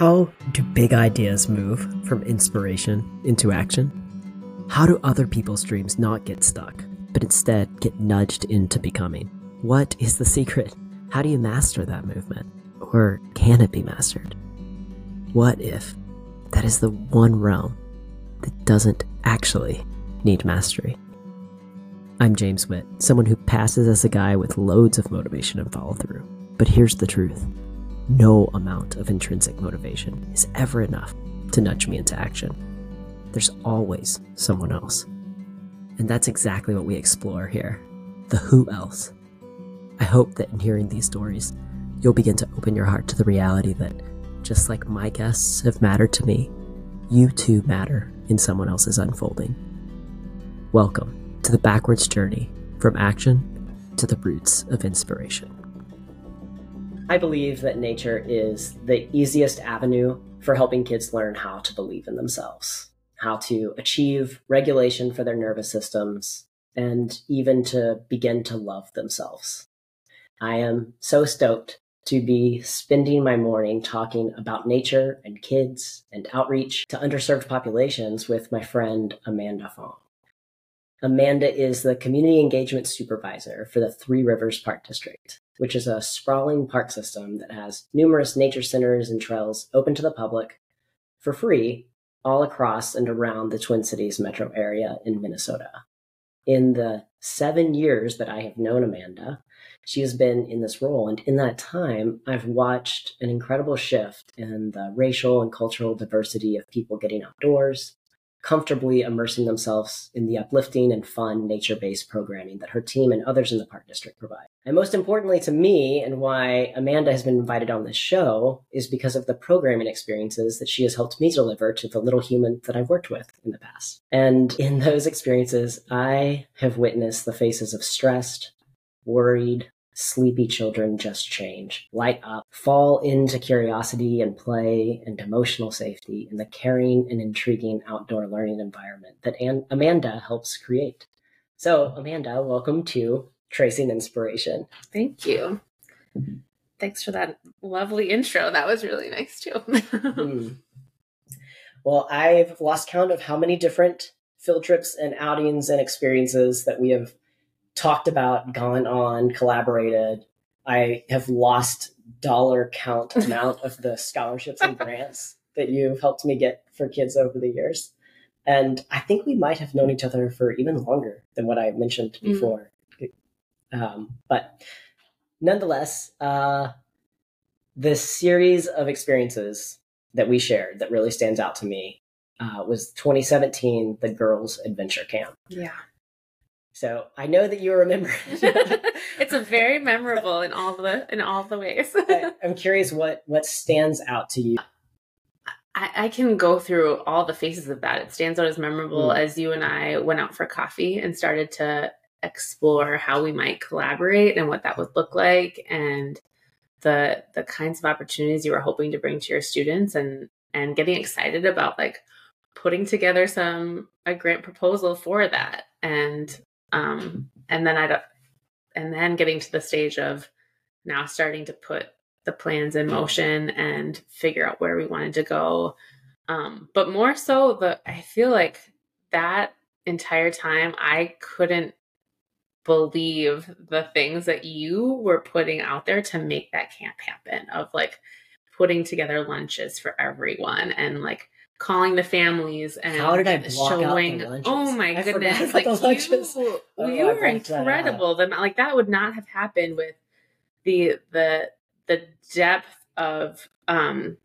How do big ideas move from inspiration into action? How do other people's dreams not get stuck, but instead get nudged into becoming? What is the secret? How do you master that movement? Or can it be mastered? What if that is the one realm that doesn't actually need mastery? I'm James Witt, someone who passes as a guy with loads of motivation and follow through. But here's the truth no amount of intrinsic motivation is ever enough to nudge me into action. There's always someone else. And that's exactly what we explore here the who else. I hope that in hearing these stories, you'll begin to open your heart to the reality that just like my guests have mattered to me, you too matter in someone else's unfolding. Welcome to the backwards journey from action to the roots of inspiration. I believe that nature is the easiest avenue for helping kids learn how to believe in themselves, how to achieve regulation for their nervous systems, and even to begin to love themselves. I am so stoked to be spending my morning talking about nature and kids and outreach to underserved populations with my friend Amanda Fong. Amanda is the community engagement supervisor for the Three Rivers Park District which is a sprawling park system that has numerous nature centers and trails open to the public for free all across and around the Twin Cities metro area in Minnesota. In the seven years that I have known Amanda, she has been in this role. And in that time, I've watched an incredible shift in the racial and cultural diversity of people getting outdoors, comfortably immersing themselves in the uplifting and fun nature based programming that her team and others in the Park District provide. And most importantly to me, and why Amanda has been invited on this show, is because of the programming experiences that she has helped me deliver to the little human that I've worked with in the past. And in those experiences, I have witnessed the faces of stressed, worried, sleepy children just change, light up, fall into curiosity and play and emotional safety in the caring and intriguing outdoor learning environment that An- Amanda helps create. So, Amanda, welcome to Tracing Inspiration. Thank you. Thanks for that lovely intro. That was really nice too. mm. Well, I've lost count of how many different field trips and outings and experiences that we have talked about, gone on, collaborated. I have lost dollar count amount of the scholarships and grants that you've helped me get for kids over the years. And I think we might have known each other for even longer than what I mentioned mm. before. Mm. Um, but nonetheless, uh, this series of experiences that we shared that really stands out to me uh, was 2017, the Girls Adventure Camp. Yeah. So I know that you remember. it's a very memorable in all the in all the ways. I, am curious what what stands out to you. I, I, can go through all the faces of that. It stands out as memorable mm. as you and I went out for coffee and started to explore how we might collaborate and what that would look like and the the kinds of opportunities you were hoping to bring to your students and and getting excited about like putting together some a grant proposal for that and um, and then I and then getting to the stage of now starting to put the plans in motion and figure out where we wanted to go. Um, but more so, the I feel like that entire time I couldn't believe the things that you were putting out there to make that camp happen of like putting together lunches for everyone and like calling the families and how did I block showing? Out the oh my I goodness! Like you, oh, you were incredible. That like that would not have happened with the the the depth of um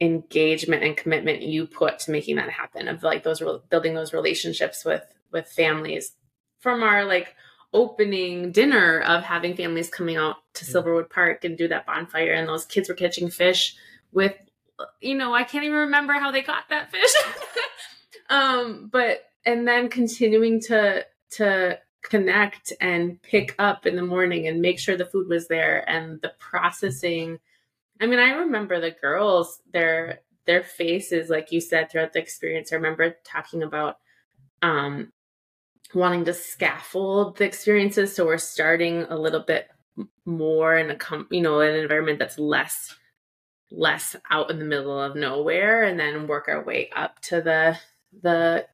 engagement and commitment you put to making that happen of like those building those relationships with with families from our like opening dinner of having families coming out to Silverwood Park and do that bonfire and those kids were catching fish with you know, I can't even remember how they caught that fish. um, but and then continuing to to connect and pick up in the morning and make sure the food was there and the processing. I mean, I remember the girls, their their faces, like you said, throughout the experience. I remember talking about um wanting to scaffold the experiences. So we're starting a little bit more in a com- you know, an environment that's less less out in the middle of nowhere and then work our way up to the the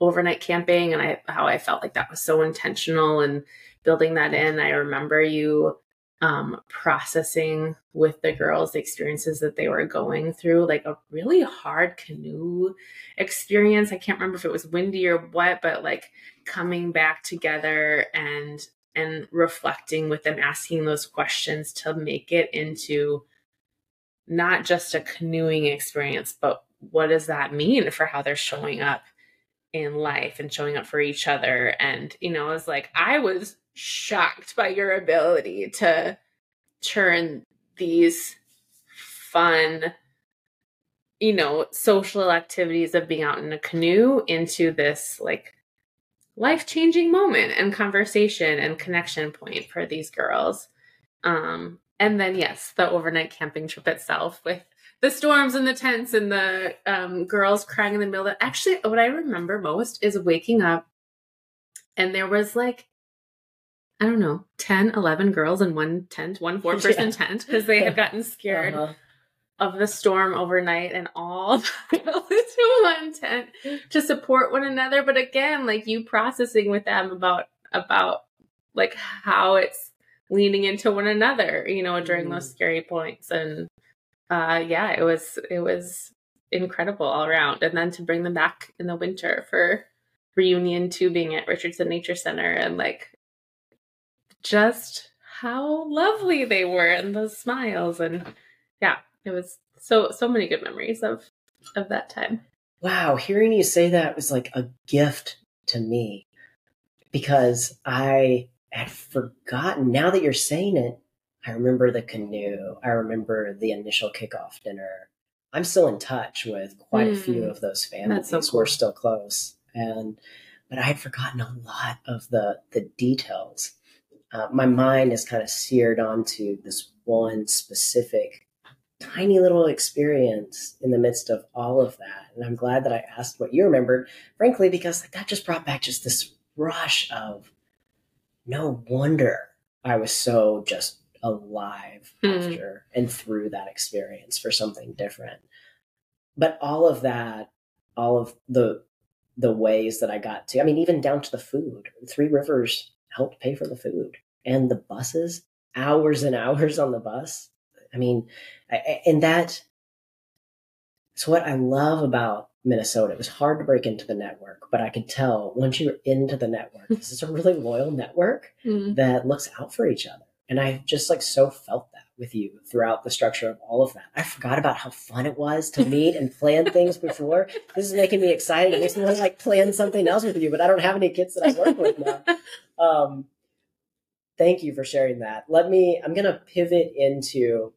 overnight camping and I how I felt like that was so intentional and building that in. I remember you um, processing with the girls the experiences that they were going through, like a really hard canoe experience. I can't remember if it was windy or what, but like coming back together and and reflecting with them, asking those questions to make it into not just a canoeing experience, but what does that mean for how they're showing up in life and showing up for each other? And, you know, it's like I was shocked by your ability to turn these fun you know social activities of being out in a canoe into this like life-changing moment and conversation and connection point for these girls um and then yes the overnight camping trip itself with the storms and the tents and the um, girls crying in the middle of actually what i remember most is waking up and there was like I don't know, 10, 11 girls in one tent, one four person yeah. tent, because they had gotten scared uh-huh. of the storm overnight and all into one tent to support one another. But again, like you processing with them about, about like how it's leaning into one another, you know, during mm. those scary points. And uh yeah, it was, it was incredible all around. And then to bring them back in the winter for reunion tubing at Richardson Nature Center and like just how lovely they were and those smiles and yeah it was so so many good memories of of that time wow hearing you say that was like a gift to me because i had forgotten now that you're saying it i remember the canoe i remember the initial kickoff dinner i'm still in touch with quite mm, a few mm. of those families so cool. we're still close and but i had forgotten a lot of the the details uh, my mind is kind of seared onto this one specific tiny little experience in the midst of all of that. And I'm glad that I asked what you remembered, frankly, because like, that just brought back just this rush of no wonder I was so just alive mm. after and through that experience for something different. But all of that, all of the the ways that I got to, I mean, even down to the food. Three Rivers helped pay for the food and the buses, hours and hours on the bus. I mean, I, and that so what I love about Minnesota, it was hard to break into the network, but I could tell once you're into the network, this is a really loyal network mm-hmm. that looks out for each other. And I just like so felt that with you throughout the structure of all of that. I forgot about how fun it was to meet and plan things before. This is making me excited. It makes me want to like plan something else with you, but I don't have any kids that I work with now. Um, thank you for sharing that. Let me, I'm going to pivot into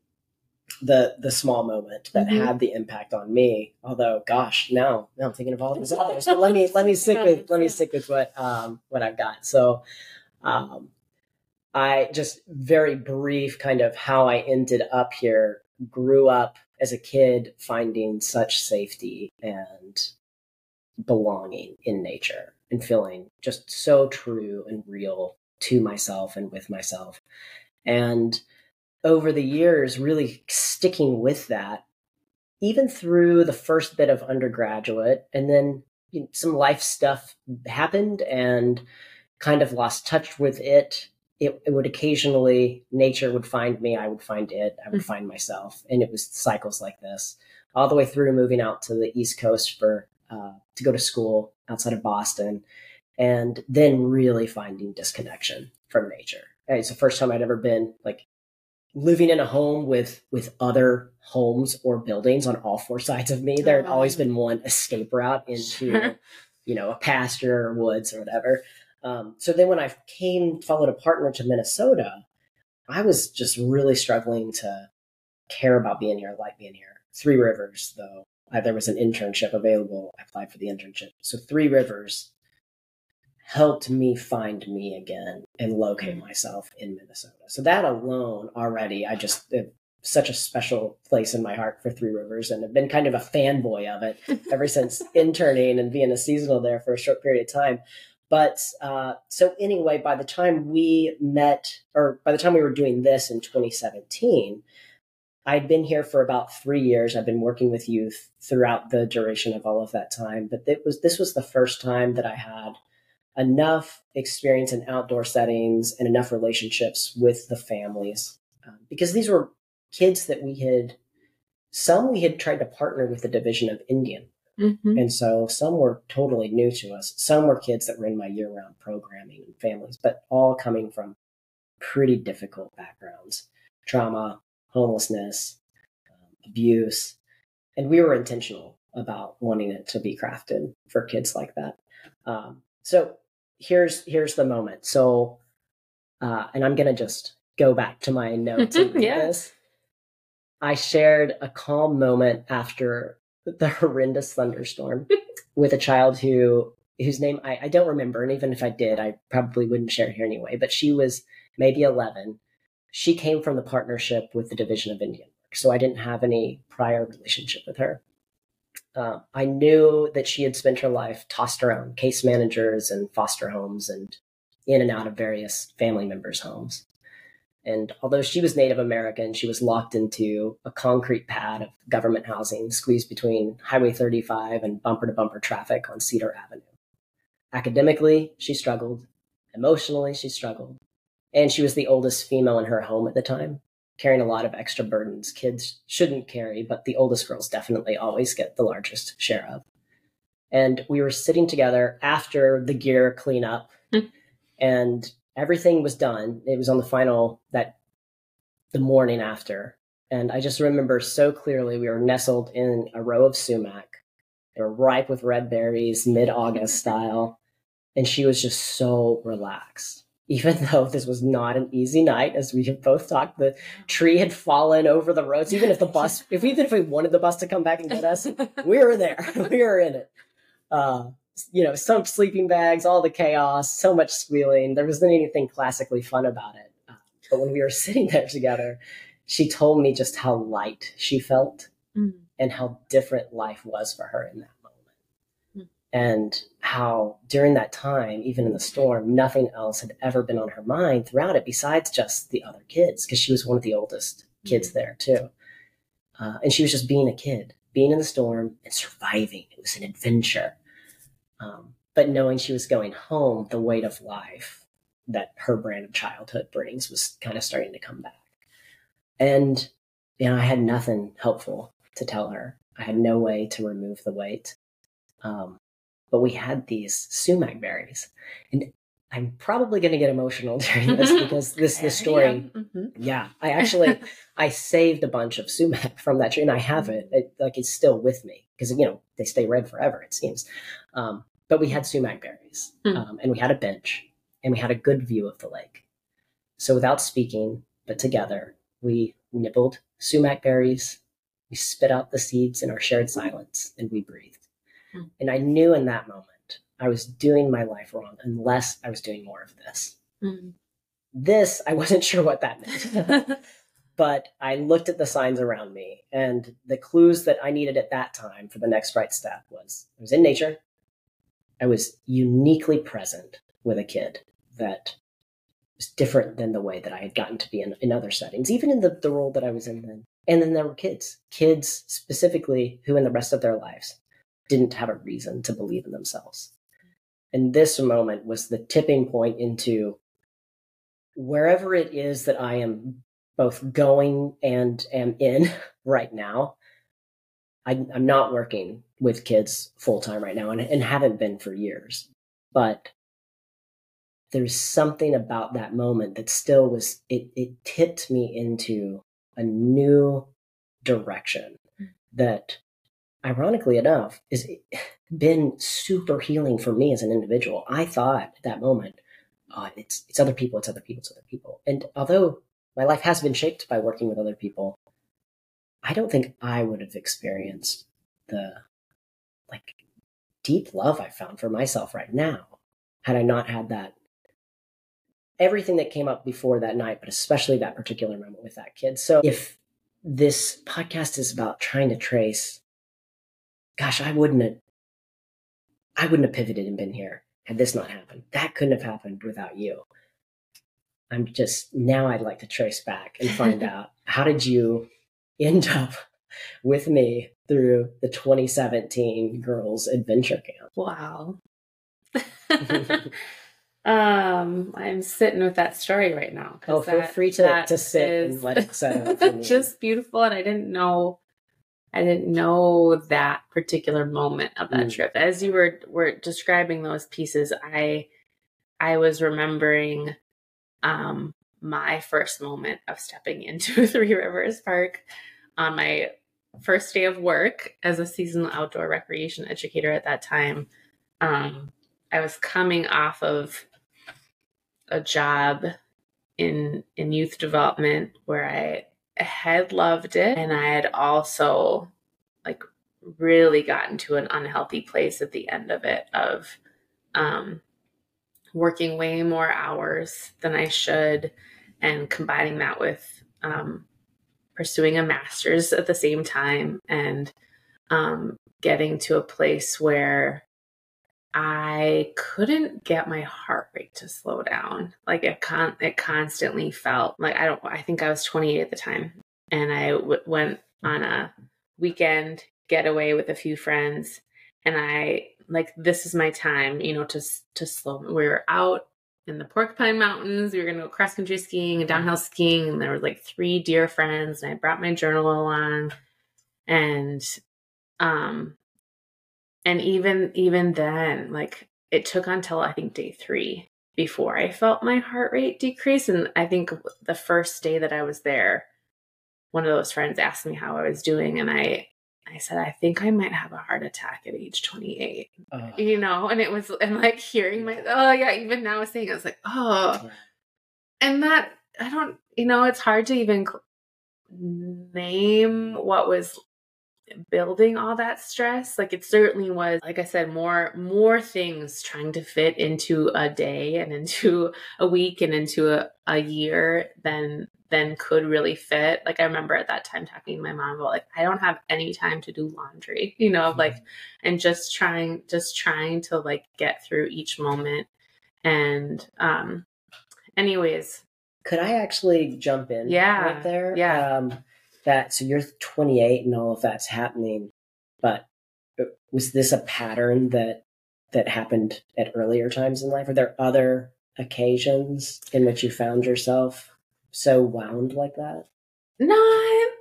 the the small moment that mm-hmm. had the impact on me. Although, gosh, now now I'm thinking of all these others. But let me let me stick with let me stick with what um what I've got. So, um, I just very brief kind of how I ended up here. Grew up as a kid finding such safety and belonging in nature and feeling just so true and real to myself and with myself. And over the years, really sticking with that, even through the first bit of undergraduate, and then you know, some life stuff happened and kind of lost touch with it. It, it, would occasionally, nature would find me, I would find it, I would mm-hmm. find myself. And it was cycles like this, all the way through moving out to the East Coast for uh, to go to school outside of Boston and then really finding disconnection from nature. It's the first time I'd ever been like living in a home with with other homes or buildings on all four sides of me. There had always been one escape route into, you know, a pasture or woods or whatever. Um, so then when I came, followed a partner to Minnesota, I was just really struggling to care about being here, like being here. Three Rivers, though, I, there was an internship available. I applied for the internship. So Three Rivers helped me find me again and locate myself in Minnesota. So that alone already, I just such a special place in my heart for Three Rivers and have been kind of a fanboy of it ever since interning and being a seasonal there for a short period of time. But uh, so anyway, by the time we met, or by the time we were doing this in 2017, I'd been here for about three years. I've been working with youth throughout the duration of all of that time. But it was this was the first time that I had enough experience in outdoor settings and enough relationships with the families. Um, because these were kids that we had some we had tried to partner with the division of indian. Mm-hmm. and so some were totally new to us. Some were kids that were in my year-round programming and families but all coming from pretty difficult backgrounds. Trauma homelessness um, abuse. And we were intentional about wanting it to be crafted for kids like that. Um, so here's here's the moment. So, uh, and I'm gonna just go back to my notes and yeah. this. I shared a calm moment after the horrendous thunderstorm with a child who whose name I, I don't remember, and even if I did, I probably wouldn't share it here anyway. But she was maybe 11. She came from the partnership with the Division of Indian Work, so I didn't have any prior relationship with her. Uh, I knew that she had spent her life tossed around case managers and foster homes and in and out of various family members' homes. And although she was Native American, she was locked into a concrete pad of government housing squeezed between Highway 35 and bumper to bumper traffic on Cedar Avenue. Academically, she struggled. Emotionally, she struggled. And she was the oldest female in her home at the time carrying a lot of extra burdens kids shouldn't carry, but the oldest girls definitely always get the largest share of. And we were sitting together after the gear cleanup, mm. and everything was done. It was on the final that the morning after. And I just remember so clearly we were nestled in a row of sumac. They were ripe with red berries, mid August style. And she was just so relaxed even though this was not an easy night, as we have both talked, the tree had fallen over the roads. Even if the bus, if even if we wanted the bus to come back and get us, we were there. we were in it. Uh, you know, some sleeping bags, all the chaos, so much squealing. There wasn't anything classically fun about it. Uh, but when we were sitting there together, she told me just how light she felt mm. and how different life was for her in that and how during that time, even in the storm, nothing else had ever been on her mind throughout it besides just the other kids, because she was one of the oldest kids mm-hmm. there too. Uh, and she was just being a kid, being in the storm and surviving. It was an adventure. Um, but knowing she was going home, the weight of life that her brand of childhood brings was kind of starting to come back. And, you know, I had nothing helpful to tell her. I had no way to remove the weight. Um, but we had these sumac berries. And I'm probably going to get emotional during this because this the story. Mm-hmm. Yeah, I actually I saved a bunch of sumac from that tree, and I have it. it like it's still with me because you know they stay red forever. It seems. Um, but we had sumac berries, mm. um, and we had a bench, and we had a good view of the lake. So without speaking, but together, we nibbled sumac berries. We spit out the seeds in our shared silence, and we breathed. And I knew in that moment I was doing my life wrong unless I was doing more of this. Mm. This, I wasn't sure what that meant. but I looked at the signs around me and the clues that I needed at that time for the next right step was I was in nature. I was uniquely present with a kid that was different than the way that I had gotten to be in, in other settings, even in the, the role that I was in then. And then there were kids, kids specifically who in the rest of their lives didn't have a reason to believe in themselves. And this moment was the tipping point into wherever it is that I am both going and am in right now. I, am not working with kids full time right now and, and haven't been for years. But there's something about that moment that still was, it, it tipped me into a new direction hmm. that ironically enough, is been super healing for me as an individual. I thought at that moment, uh, it's it's other people, it's other people, it's other people. And although my life has been shaped by working with other people, I don't think I would have experienced the like deep love I found for myself right now had I not had that everything that came up before that night, but especially that particular moment with that kid. So if this podcast is about trying to trace gosh, I wouldn't have, I wouldn't have pivoted and been here had this not happened. That couldn't have happened without you. I'm just now I'd like to trace back and find out how did you end up with me through the 2017 Girls Adventure Camp. Wow. um, I'm sitting with that story right now. Oh, feel that, free to, to sit and let it settle. just beautiful, and I didn't know, I didn't know that particular moment of that mm. trip. As you were were describing those pieces, I, I was remembering, um, my first moment of stepping into Three Rivers Park on my first day of work as a seasonal outdoor recreation educator at that time. Um, I was coming off of a job in in youth development where I had loved it and I had also like really gotten to an unhealthy place at the end of it of um working way more hours than I should and combining that with um, pursuing a master's at the same time and um, getting to a place where I couldn't get my heart rate to slow down. Like it con it constantly felt like I don't I think I was 28 at the time and I w- went on a weekend getaway with a few friends and I like this is my time, you know, to to slow. We were out in the Porcupine Mountains. We were to go cross country skiing and downhill skiing. And there were like three dear friends. And I brought my journal along. And, um, and even, even then, like it took until I think day three before I felt my heart rate decrease. And I think the first day that I was there, one of those friends asked me how I was doing. And I, I said, I think I might have a heart attack at age 28. Uh, you know, and it was, and like hearing my, oh yeah, even now saying, I was like, oh, and that, I don't, you know, it's hard to even name what was building all that stress like it certainly was like i said more more things trying to fit into a day and into a week and into a, a year than than could really fit. Like i remember at that time talking to my mom about like i don't have any time to do laundry you know like mm-hmm. and just trying just trying to like get through each moment. And um anyways. Could i actually jump in yeah. right there? Yeah. Um that so you're 28 and all of that's happening but was this a pattern that that happened at earlier times in life? Are there other occasions in which you found yourself so wound like that? Not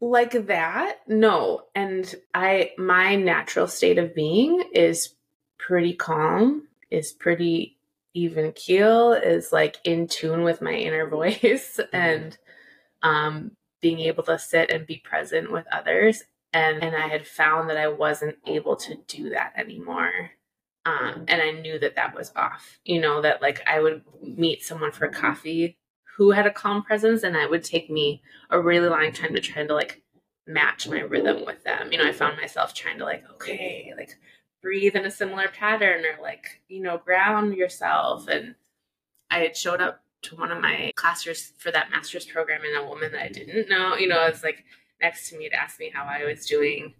like that no. And i my natural state of being is pretty calm is pretty even keel is like in tune with my inner voice mm-hmm. and um being able to sit and be present with others and and I had found that I wasn't able to do that anymore. Um, and I knew that that was off. You know that like I would meet someone for coffee who had a calm presence, and it would take me a really long time to try to like match my rhythm with them. You know, I found myself trying to like okay, like breathe in a similar pattern or like you know ground yourself. And I had showed up to one of my classes for that master's program and a woman that I didn't know, you know, was like next to me to ask me how I was doing.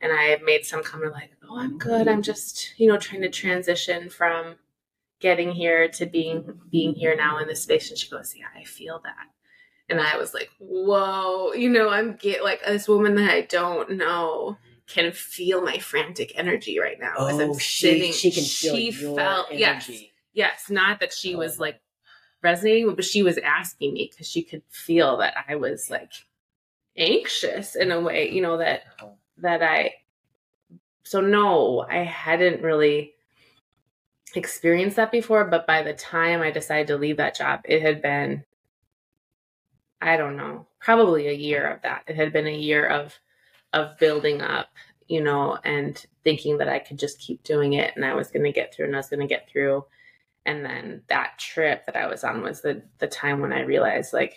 And I made some comment like, oh, I'm good. I'm just, you know, trying to transition from getting here to being being here now in this space. And she goes, Yeah, I feel that. And I was like, Whoa, you know, I'm get like this woman that I don't know can feel my frantic energy right now oh, as I'm she, sitting. She can feel she felt energy. yes, yes. Not that she oh. was like resonating but she was asking me because she could feel that I was like anxious in a way, you know, that that I so no, I hadn't really experienced that before, but by the time I decided to leave that job, it had been I don't know, probably a year of that. It had been a year of of building up, you know, and thinking that I could just keep doing it and I was going to get through and I was going to get through and then that trip that I was on was the the time when I realized like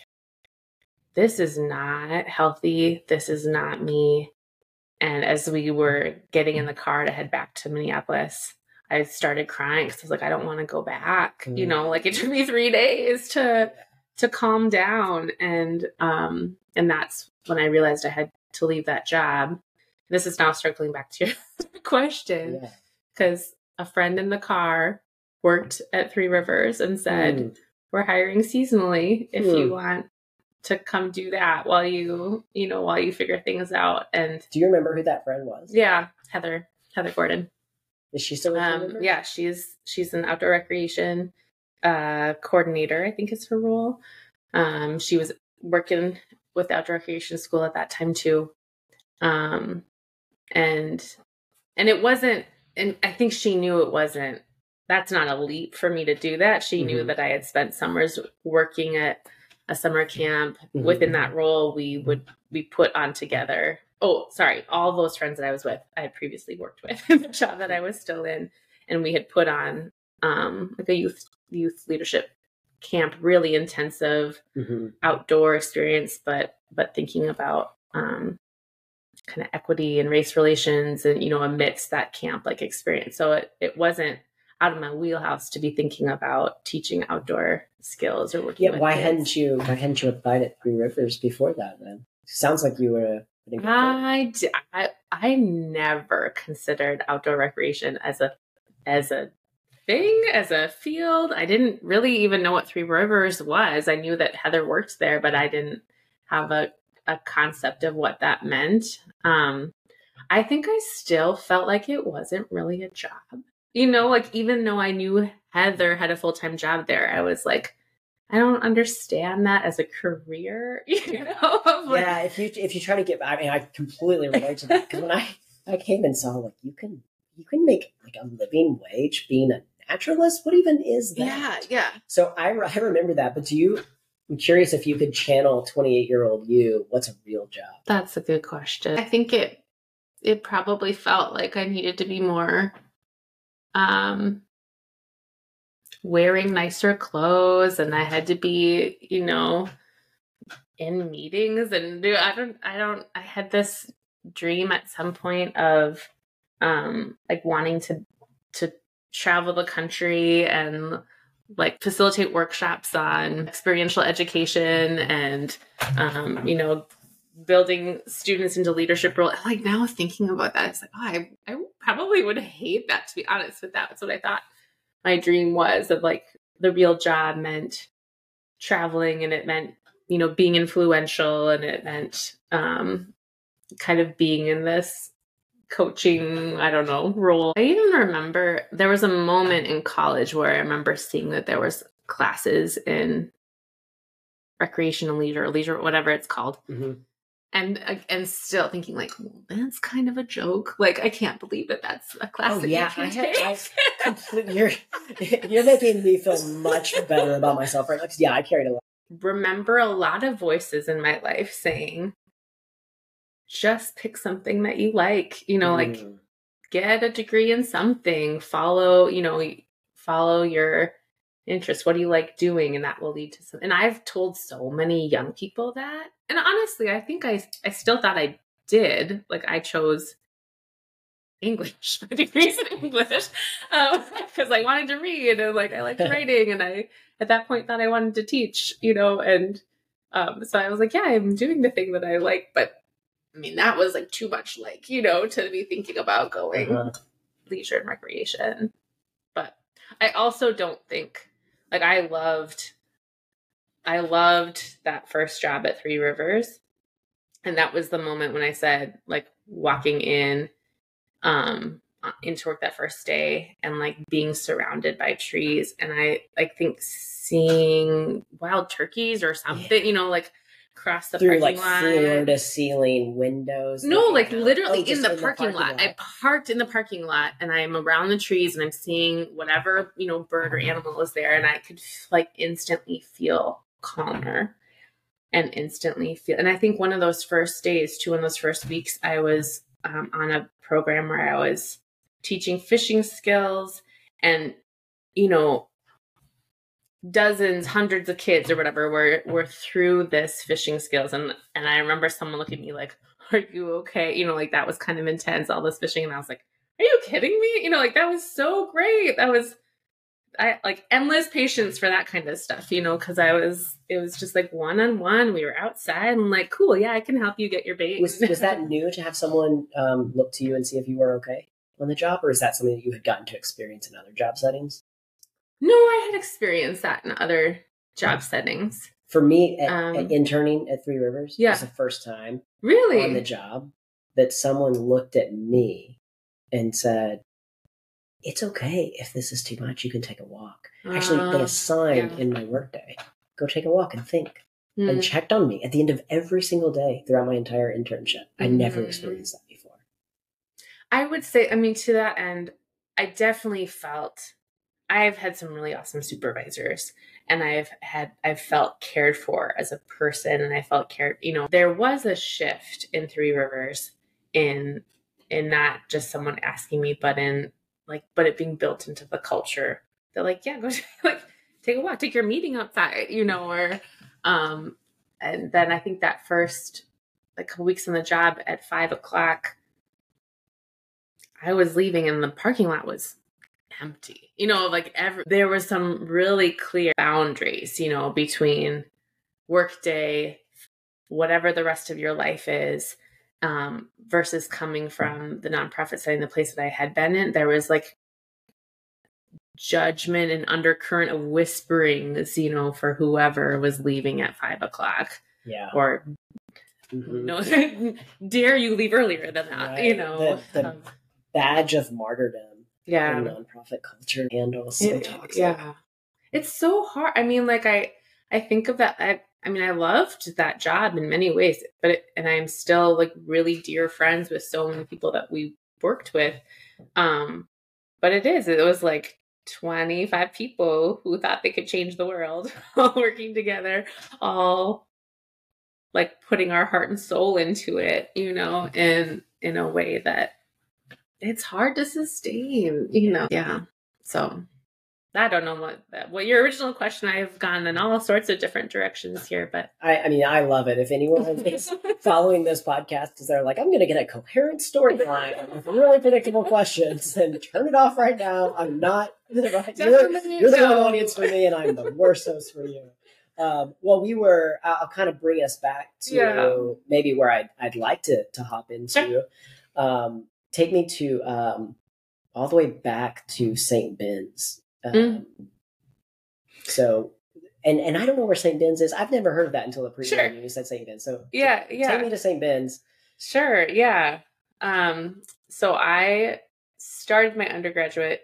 this is not healthy. This is not me. And as we were getting in the car to head back to Minneapolis, I started crying because I was like, I don't want to go back. Mm. You know, like it took me three days to to calm down. And um and that's when I realized I had to leave that job. This is now circling back to your question. Because yeah. a friend in the car worked at Three Rivers and said, mm. We're hiring seasonally if mm. you want to come do that while you you know while you figure things out. And do you remember who that friend was? Yeah heather heather gordon. Is she still um, yeah she's she's an outdoor recreation uh coordinator i think is her role. Um she was working with outdoor recreation school at that time too. Um and and it wasn't and i think she knew it wasn't that's not a leap for me to do that she mm-hmm. knew that i had spent summers working at a summer camp mm-hmm. within that role we would we put on together oh sorry all those friends that i was with i had previously worked with in the job that i was still in and we had put on um like a youth youth leadership camp really intensive mm-hmm. outdoor experience but but thinking about um kind of equity and race relations and you know amidst that camp like experience so it, it wasn't out of my wheelhouse to be thinking about teaching outdoor skills or working. Yeah, why kids. hadn't you? Why hadn't you applied at Three Rivers before that? Then sounds like you were. I, I I never considered outdoor recreation as a as a thing as a field. I didn't really even know what Three Rivers was. I knew that Heather worked there, but I didn't have a a concept of what that meant. Um, I think I still felt like it wasn't really a job you know, like even though I knew Heather had a full time job there, I was like, I don't understand that as a career. You know? like, yeah, if you if you try to get, I mean, I completely relate to that because when I I came and saw like you can you can make like a living wage being a naturalist. What even is that? Yeah, yeah. So I I remember that, but do you? I'm curious if you could channel 28 year old you. What's a real job? That's a good question. I think it it probably felt like I needed to be more um, wearing nicer clothes and I had to be, you know, in meetings and do I don't I don't I had this dream at some point of um like wanting to to travel the country and like facilitate workshops on experiential education and um you know building students into leadership role. Like now thinking about that, it's like, oh, I, I probably would hate that to be honest with that. That's what I thought my dream was of like the real job meant traveling and it meant, you know, being influential and it meant um kind of being in this coaching, I don't know, role. I even remember there was a moment in college where I remember seeing that there was classes in recreational leisure, leisure, whatever it's called. Mm-hmm and and still thinking like well, that's kind of a joke. Like i can't believe that that's a class oh, yeah I, have, I completely you're you're making me feel much better about myself right like yeah i carried a lot. Remember a lot of voices in my life saying just pick something that you like you know mm. like get a degree in something follow you know follow your interests what do you like doing and that will lead to some and i've told so many young people that and honestly, I think I I still thought I did. Like I chose English, my degrees in English, because um, I wanted to read and like I liked writing, and I at that point thought I wanted to teach, you know, and um, so I was like, yeah, I'm doing the thing that I like, but I mean that was like too much, like you know, to be thinking about going uh-huh. leisure and recreation. But I also don't think like I loved I loved that first job at Three Rivers. And that was the moment when I said, like, walking in um into work that first day and like being surrounded by trees and I I think seeing wild turkeys or something, yeah. you know, like across the Through, parking like, lot. Floor to ceiling windows. No, like literally oh, in, the, in parking the, parking lot. lot. I parked in the parking lot and I'm around the trees and I'm seeing whatever, you know, bird or animal is there and I could like instantly feel calmer and instantly feel. And I think one of those first days, two of those first weeks, I was um, on a program where I was teaching fishing skills and, you know, dozens, hundreds of kids or whatever were were through this fishing skills. And and I remember someone looking at me like, Are you okay? You know, like that was kind of intense, all this fishing. And I was like, Are you kidding me? You know, like that was so great. That was I like endless patience for that kind of stuff, you know, because I was it was just like one on one. We were outside and like, cool, yeah, I can help you get your bait. Was was that new to have someone um, look to you and see if you were okay on the job, or is that something that you had gotten to experience in other job settings? No, I had experienced that in other job settings. For me, at, um, at interning at Three Rivers, yeah. was the first time really on the job that someone looked at me and said, "It's okay if this is too much. You can take a walk." Actually, uh, they assigned yeah. in my workday, "Go take a walk and think." Mm. And checked on me at the end of every single day throughout my entire internship. I mm. never experienced that before. I would say, I mean, to that end, I definitely felt I've had some really awesome supervisors and I've had I've felt cared for as a person and I felt cared, you know, there was a shift in Three Rivers in in not just someone asking me, but in like but it being built into the culture. They're like, yeah, go like take a walk, take your meeting outside, you know, or um and then I think that first like couple weeks on the job at five o'clock, I was leaving and the parking lot was empty. You know, like every, there was some really clear boundaries, you know, between workday, whatever the rest of your life is, um, versus coming from the nonprofit setting, the place that I had been in. There was like judgment and undercurrent of whisperings, you know, for whoever was leaving at five o'clock. Yeah. Or mm-hmm. no, dare you leave earlier than that, right. you know. The, the um, badge of martyrdom yeah. nonprofit culture handles so toxic. yeah. It's so hard. I mean like i i think of that i i mean i loved that job in many ways but it, and i'm still like really dear friends with so many people that we worked with. Um but it is it was like 25 people who thought they could change the world all working together all like putting our heart and soul into it you know in in a way that it's hard to sustain, you know. Yeah. So I don't know what what your original question. I've gone in all sorts of different directions here, but I, I mean, I love it. If anyone is following this podcast because they're like, I'm going to get a coherent storyline with really predictable questions, then turn it off right now. I'm not the right. You're, you're the audience for me, and I'm the worst host for you. Um, well, we were. I'll kind of bring us back to yeah. maybe where I'd I'd like to to hop into. Sure. Um, take me to um, all the way back to St. Ben's. Um, mm. So, and and I don't know where St. Ben's is. I've never heard of that until the pre sure. you said St. Ben's. So yeah, yeah. Take me to St. Ben's. Sure. Yeah. Um, so I started my undergraduate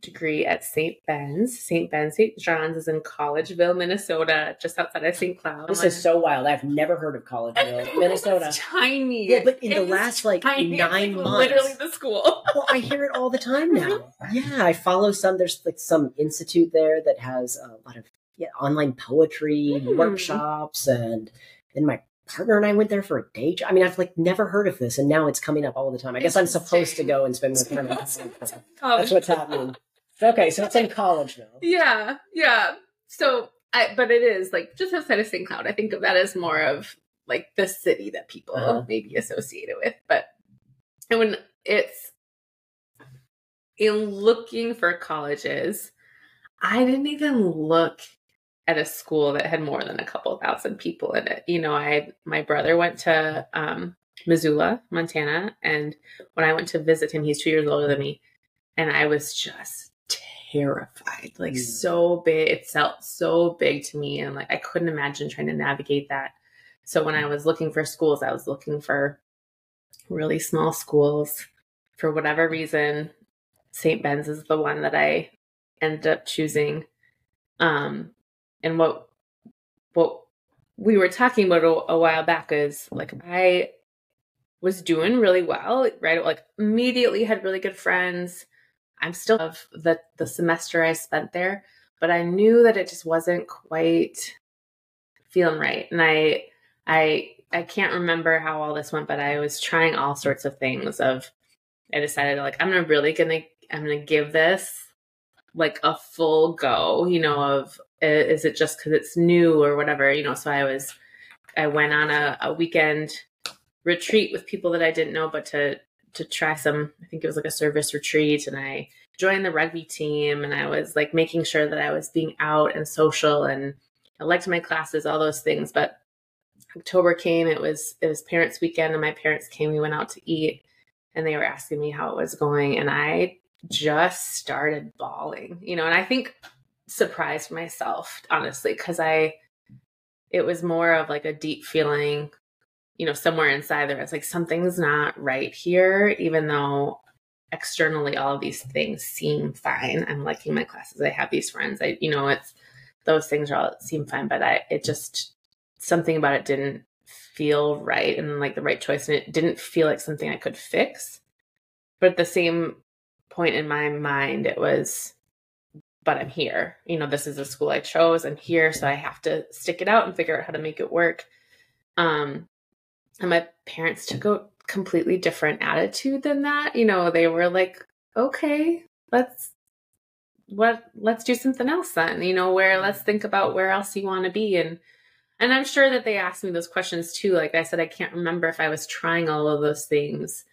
degree at St. Ben's. St. Ben's St. John's is in Collegeville, Minnesota, just outside of St. Cloud. This is so wild. I've never heard of Collegeville, Minnesota. It's tiny. Yeah, but in the last like tiny. nine like, months, literally the school. well, I hear it all the time now. Yeah, I follow some. There's like some institute there that has a lot of yeah online poetry mm. workshops, and and my partner and I went there for a day. job. I mean, I've like never heard of this, and now it's coming up all the time. I guess I'm supposed to go and spend my time. That's what's happening. Okay, so it's in Collegeville. Yeah, yeah. So, I, but it is like just outside of St. Cloud. I think of that as more of like the city that people uh-huh. maybe associate it with. But and when it's in looking for colleges, I didn't even look at a school that had more than a couple thousand people in it. You know, I my brother went to um, Missoula, Montana, and when I went to visit him, he's two years older than me, and I was just terrified, like mm. so big. It felt so big to me. And like I couldn't imagine trying to navigate that. So when I was looking for schools, I was looking for really small schools. For whatever reason, St. Ben's is the one that I ended up choosing. Um, and what what we were talking about a, a while back is like I was doing really well, right? Like immediately had really good friends I'm still of the the semester I spent there, but I knew that it just wasn't quite feeling right. And I I I can't remember how all this went, but I was trying all sorts of things of I decided like I'm gonna really gonna I'm gonna give this like a full go, you know, of is it just because it's new or whatever, you know. So I was I went on a, a weekend retreat with people that I didn't know, but to to try some i think it was like a service retreat and i joined the rugby team and i was like making sure that i was being out and social and i liked my classes all those things but october came it was it was parents weekend and my parents came we went out to eat and they were asking me how it was going and i just started bawling you know and i think surprised myself honestly because i it was more of like a deep feeling, you know, somewhere inside there. It's like something's not right here, even though externally all of these things seem fine. I'm liking my classes. I have these friends. I, you know, it's those things are all seem fine, but I, it just something about it didn't feel right and like the right choice, and it didn't feel like something I could fix. But at the same point in my mind, it was, but I'm here. You know, this is a school I chose. I'm here, so I have to stick it out and figure out how to make it work. Um, and my parents took a completely different attitude than that. You know, they were like, okay, let's what let's do something else then you know where let's think about where else you want to be. And and i'm sure that they asked me those questions too. Like i said i can't remember if i was trying all of those things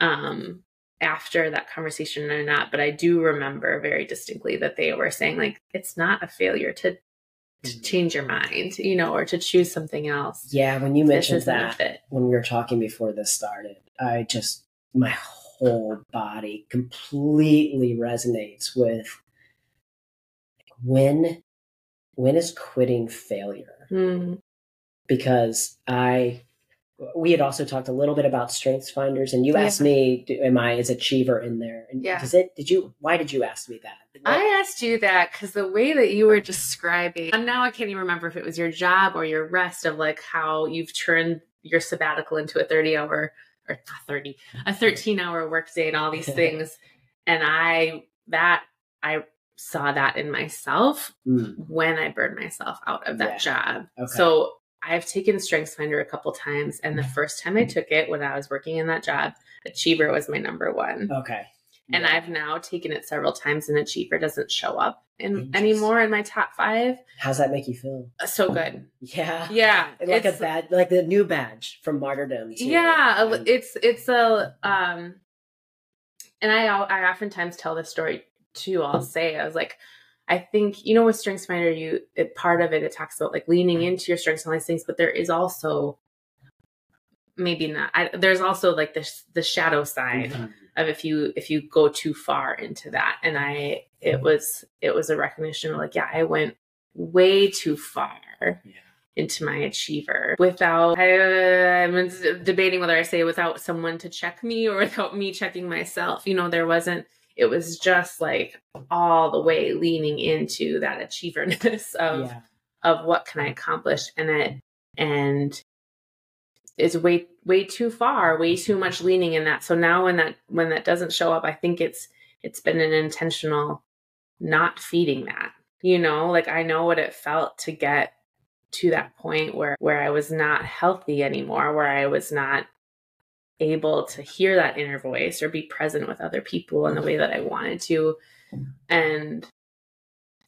um after that conversation or not but i do remember very distinctly that they were saying like it's not a failure to to mm-hmm. change your mind you know or to choose something else yeah when you mentioned that when we were talking before this started i just my whole body completely resonates with when when is quitting failure? Mm. Because I we had also talked a little bit about strengths finders and you yeah. asked me am i is achiever in there and yeah. does it did you why did you ask me that i asked you that because the way that you were describing and now i can't even remember if it was your job or your rest of like how you've turned your sabbatical into a 30 hour or 30 a 13 hour workday and all these things and i that i saw that in myself mm. when I burned myself out of that yeah. job. Okay. So I've taken StrengthsFinder a couple times, and the mm. first time I took it when I was working in that job, Achiever was my number one. Okay. And yeah. I've now taken it several times, and Achiever doesn't show up in, anymore in my top five. How's that make you feel? Uh, so good. Yeah. Yeah. Like a badge, like the new badge from Martyrdom. Too. Yeah. And, it's, it's a, um, and I, I oftentimes tell this story too, I'll say, I was like, I think, you know, with Strengths Finder, you, it, part of it, it talks about like leaning into your strengths and all these things, but there is also maybe not, I, there's also like this, the shadow side mm-hmm. of if you, if you go too far into that. And I, it was, it was a recognition of like, yeah, I went way too far. Yeah into my achiever without I, am debating whether I say without someone to check me or without me checking myself. You know, there wasn't it was just like all the way leaning into that achieverness of yeah. of what can I accomplish and it and it's way way too far, way too much leaning in that. So now when that when that doesn't show up, I think it's it's been an intentional not feeding that. You know, like I know what it felt to get to that point where where I was not healthy anymore, where I was not able to hear that inner voice or be present with other people in the way that I wanted to. And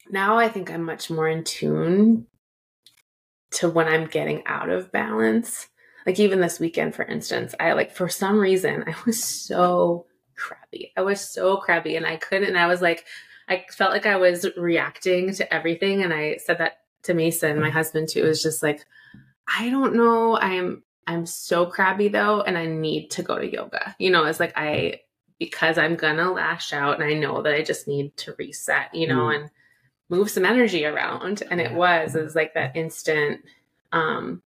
now I think I'm much more in tune to when I'm getting out of balance. Like even this weekend, for instance, I like for some reason I was so crabby. I was so crabby and I couldn't, and I was like, I felt like I was reacting to everything. And I said that to Mason, and my husband too, it was just like, I don't know. I'm I'm so crabby though, and I need to go to yoga. You know, it's like I, because I'm gonna lash out and I know that I just need to reset, you know, mm. and move some energy around. And it was, it was like that instant, um,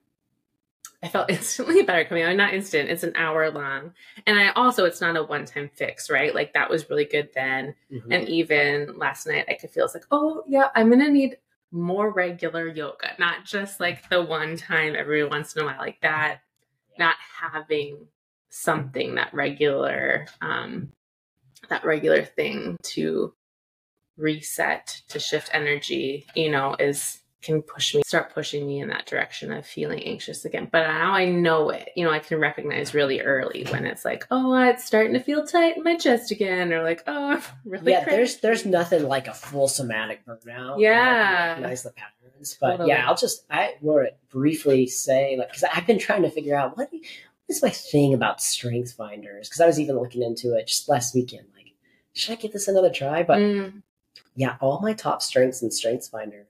I felt instantly better coming out. Not instant, it's an hour long. And I also, it's not a one time fix, right? Like that was really good then. Mm-hmm. And even last night, I could feel it's like, oh, yeah, I'm going to need more regular yoga, not just like the one time every once in a while. Like that not having something that regular um that regular thing to reset to shift energy you know is can push me start pushing me in that direction of feeling anxious again. But now i know it. You know i can recognize really early when it's like oh it's starting to feel tight in my chest again or like oh i'm really yeah crazy. there's there's nothing like a full somatic burnout. Yeah. recognize the patterns but totally. yeah i'll just i want to briefly say like because i've been trying to figure out what is my thing about strength finders because i was even looking into it just last weekend like should i give this another try but mm. yeah all my top strengths in strengths finder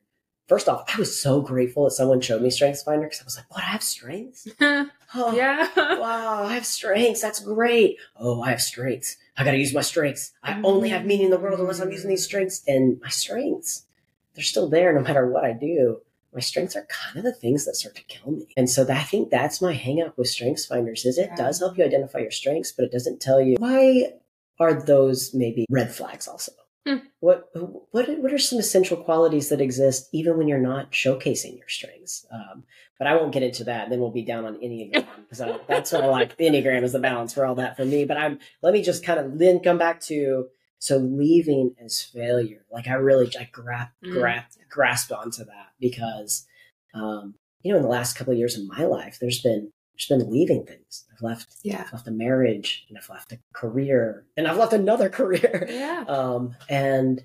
first off, I was so grateful that someone showed me Strengths Finder because I was like, what? I have strengths? oh, yeah. wow, I have strengths. That's great. Oh, I have strengths. I got to use my strengths. I only have meaning in the world unless I'm using these strengths. And my strengths, they're still there no matter what I do. my strengths are kind of the things that start to kill me. And so that, I think that's my hangup with strengths finders is it yeah. does help you identify your strengths, but it doesn't tell you why are those maybe red flags also. Hmm. What what what are some essential qualities that exist even when you're not showcasing your strengths? Um, but I won't get into that. Then we'll be down on Enneagram because that's what I like. The Enneagram is the balance for all that for me. But I'm let me just kind of then come back to so leaving as failure. Like I really I gra- mm. gra- grasped onto that because um, you know in the last couple of years of my life, there's been there's been leaving things. I've left yeah. I've left a marriage and I've left a career and I've left another career. Yeah. Um, and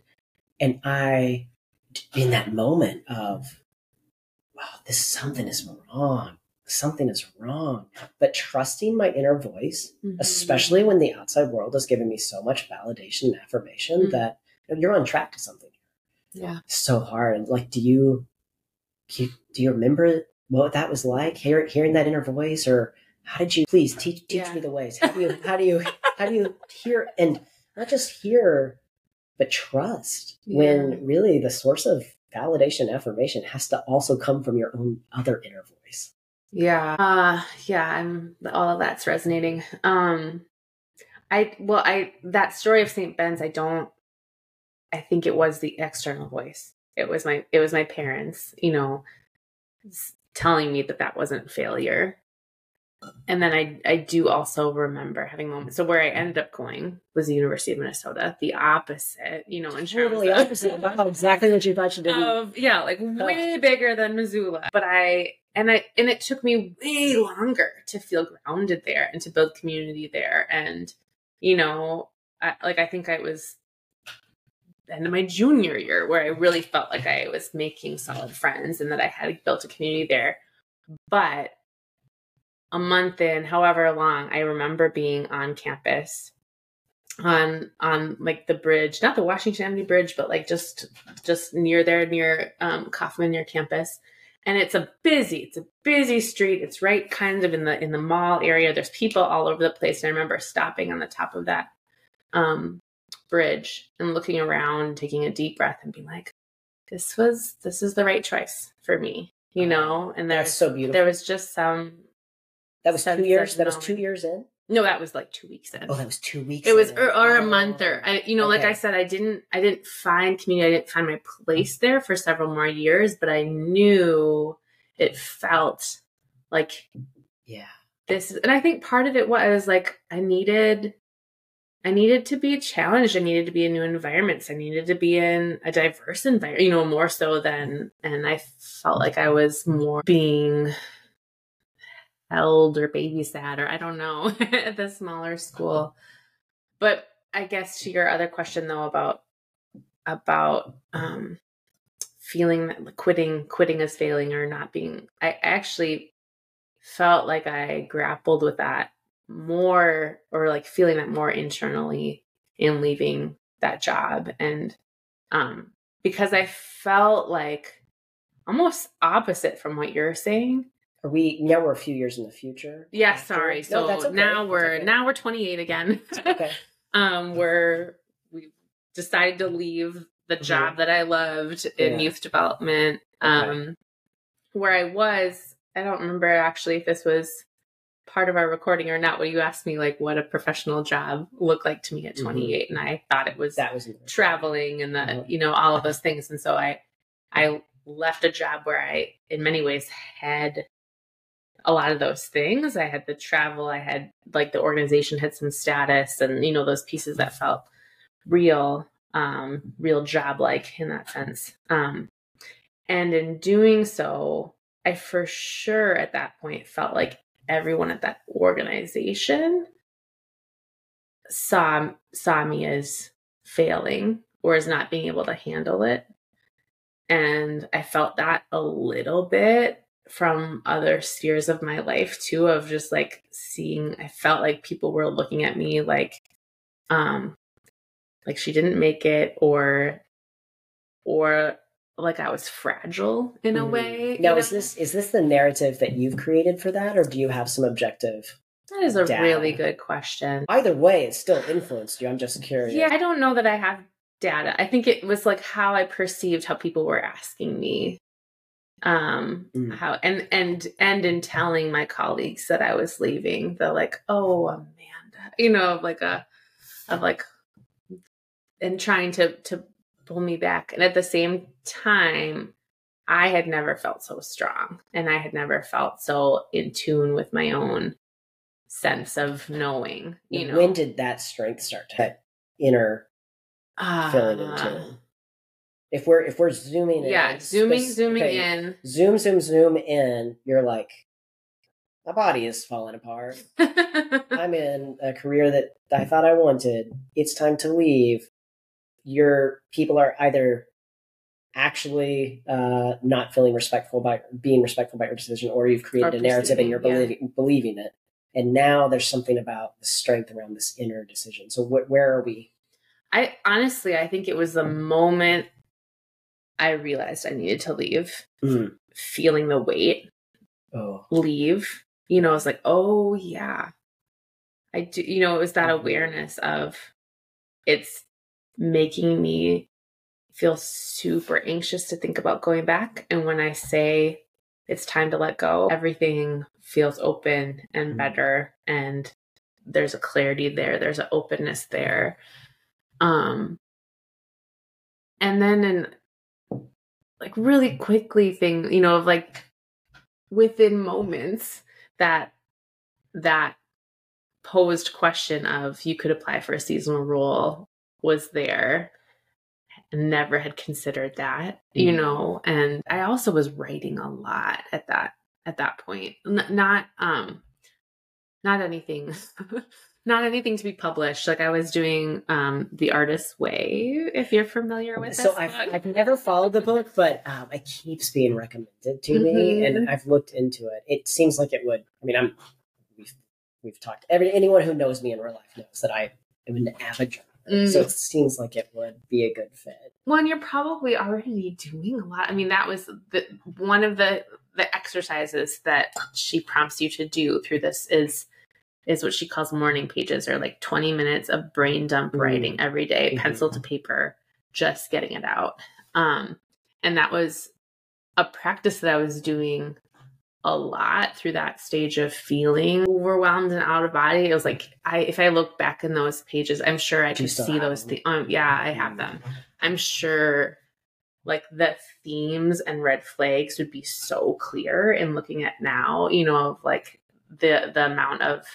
and I in that moment of wow, this something is wrong something is wrong. But trusting my inner voice, mm-hmm. especially when the outside world has given me so much validation and affirmation mm-hmm. that you you're on track to something. Yeah. so hard. Like, do you, do you remember what that was like? Hear, hearing that inner voice or how did you please teach, teach yeah. me the ways? How do you, how do you, how do you hear and not just hear, but trust yeah. when really the source of validation, affirmation has to also come from your own other inner voice. Yeah. Uh yeah, I'm all of that's resonating. Um I well I that story of St. Ben's I don't I think it was the external voice. It was my it was my parents, you know, telling me that that wasn't failure. And then I I do also remember having moments. So where I ended up going was the University of Minnesota, the opposite, you know, in totally opposite. Wow, exactly what you thought you did. Of, yeah, like way bigger than Missoula. But I and I and it took me way longer to feel grounded there and to build community there. And you know, I, like I think I was end of my junior year where I really felt like I was making solid friends and that I had built a community there. But a month in, however long, I remember being on campus on on like the bridge, not the Washington Avenue Bridge, but like just just near there, near um, Coffman, near campus and it's a busy it's a busy street. It's right kind of in the in the mall area. There's people all over the place. And i remember stopping on the top of that um, bridge and looking around taking a deep breath and being like this was this is the right choice for me you know? And there's so beautiful. there was just some that was two years that was two years in no, that was like two weeks in. Oh, that was two weeks. It was, or, or, a month, or oh, I, you know, okay. like I said, I didn't, I didn't find community. I didn't find my place there for several more years, but I knew it felt like, yeah, this. And I think part of it was like I needed, I needed to be challenged. I needed to be in new environments. I needed to be in a diverse environment, you know, more so than, and I felt like I was more being held or babysat or I don't know at the smaller school. But I guess to your other question though about about um feeling that quitting quitting is failing or not being I actually felt like I grappled with that more or like feeling that more internally in leaving that job and um because I felt like almost opposite from what you're saying are we now we're a few years in the future? Yeah, sorry. So no, okay. now we're okay. now we're 28 again. okay. um, we're we decided to leave the mm-hmm. job that I loved in yeah. youth development. Um, okay. where I was, I don't remember actually if this was part of our recording or not. When you asked me like what a professional job looked like to me at mm-hmm. 28, mm-hmm. and I thought it was that was traveling and the mm-hmm. you know all of those things, and so I I left a job where I in many ways had a lot of those things. I had the travel, I had like the organization had some status and you know those pieces that felt real um real job like in that sense. Um and in doing so, I for sure at that point felt like everyone at that organization saw saw me as failing or as not being able to handle it. And I felt that a little bit from other spheres of my life too of just like seeing I felt like people were looking at me like um like she didn't make it or or like I was fragile in a mm-hmm. way. Now is this is this the narrative that you've created for that or do you have some objective that is a data? really good question. Either way, it still influenced you. I'm just curious. Yeah, I don't know that I have data. I think it was like how I perceived how people were asking me um mm. how and and and in telling my colleagues that i was leaving they're like oh amanda you know of like a of like and trying to to pull me back. And at the same time i had never felt so strong and i had never felt so in tune with my own sense of knowing you know? when did that strength start to inner uh, filling into if we're if we're zooming in, yeah, zooming, zooming okay, in, zoom, zoom, zoom in, you're like, my body is falling apart. I'm in a career that I thought I wanted. It's time to leave. Your people are either actually uh, not feeling respectful by being respectful by your decision, or you've created or a narrative and you're yeah. believing, believing it. And now there's something about the strength around this inner decision. So wh- where are we? I honestly, I think it was the moment I realized I needed to leave, mm. feeling the weight, oh. leave. You know, I was like, oh, yeah. I do, you know, it was that awareness of it's making me feel super anxious to think about going back. And when I say it's time to let go, everything feels open and mm. better. And there's a clarity there, there's an openness there. Um, and then in like really quickly thing, you know, of like within moments that that posed question of you could apply for a seasonal role was there never had considered that mm. you know and i also was writing a lot at that at that point N- not um not anything not anything to be published. Like I was doing um The Artist's Way, if you're familiar with it. So I've, I've never followed the book, but um, it keeps being recommended to mm-hmm. me, and. I've looked into it. It seems like it would. I mean, I'm we've we've talked. Every anyone who knows me in real life knows that I am an avid journaler. Mm. So it seems like it would be a good fit. Well, and you're probably already doing a lot. I mean, that was the one of the the exercises that she prompts you to do through this is is what she calls morning pages or like 20 minutes of brain dump mm-hmm. writing every day, mm-hmm. pencil to paper, just getting it out. Um, and that was a practice that I was doing a lot through that stage of feeling overwhelmed and out of body. It was like I if I look back in those pages, I'm sure I could see those things. Um, yeah, I have them. I'm sure like the themes and red flags would be so clear in looking at now, you know, of like the the amount of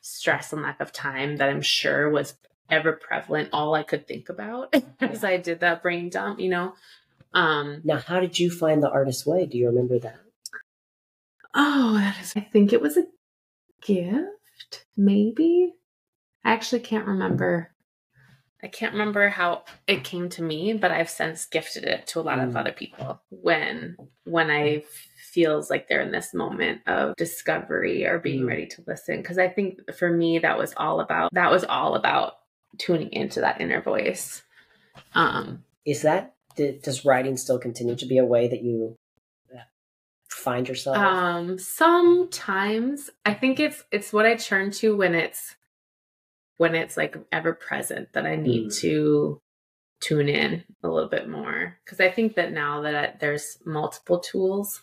stress and lack of time that I'm sure was ever prevalent, all I could think about as I did that brain dump, you know. Um now how did you find the artist's way? Do you remember that? Oh, that is I think it was a gift, maybe. I actually can't remember. I can't remember how it came to me, but I've since gifted it to a lot of mm. other people when when I feels like they're in this moment of discovery or being mm-hmm. ready to listen. Because i think for me that was all about that was all about tuning into that inner voice. Um is that does writing still continue to be a way that you uh, find yourself? Um sometimes. I think it's it's what i turn to when it's when it's like ever present that i need mm. to tune in a little bit more. Because i think that now that I, there's multiple tools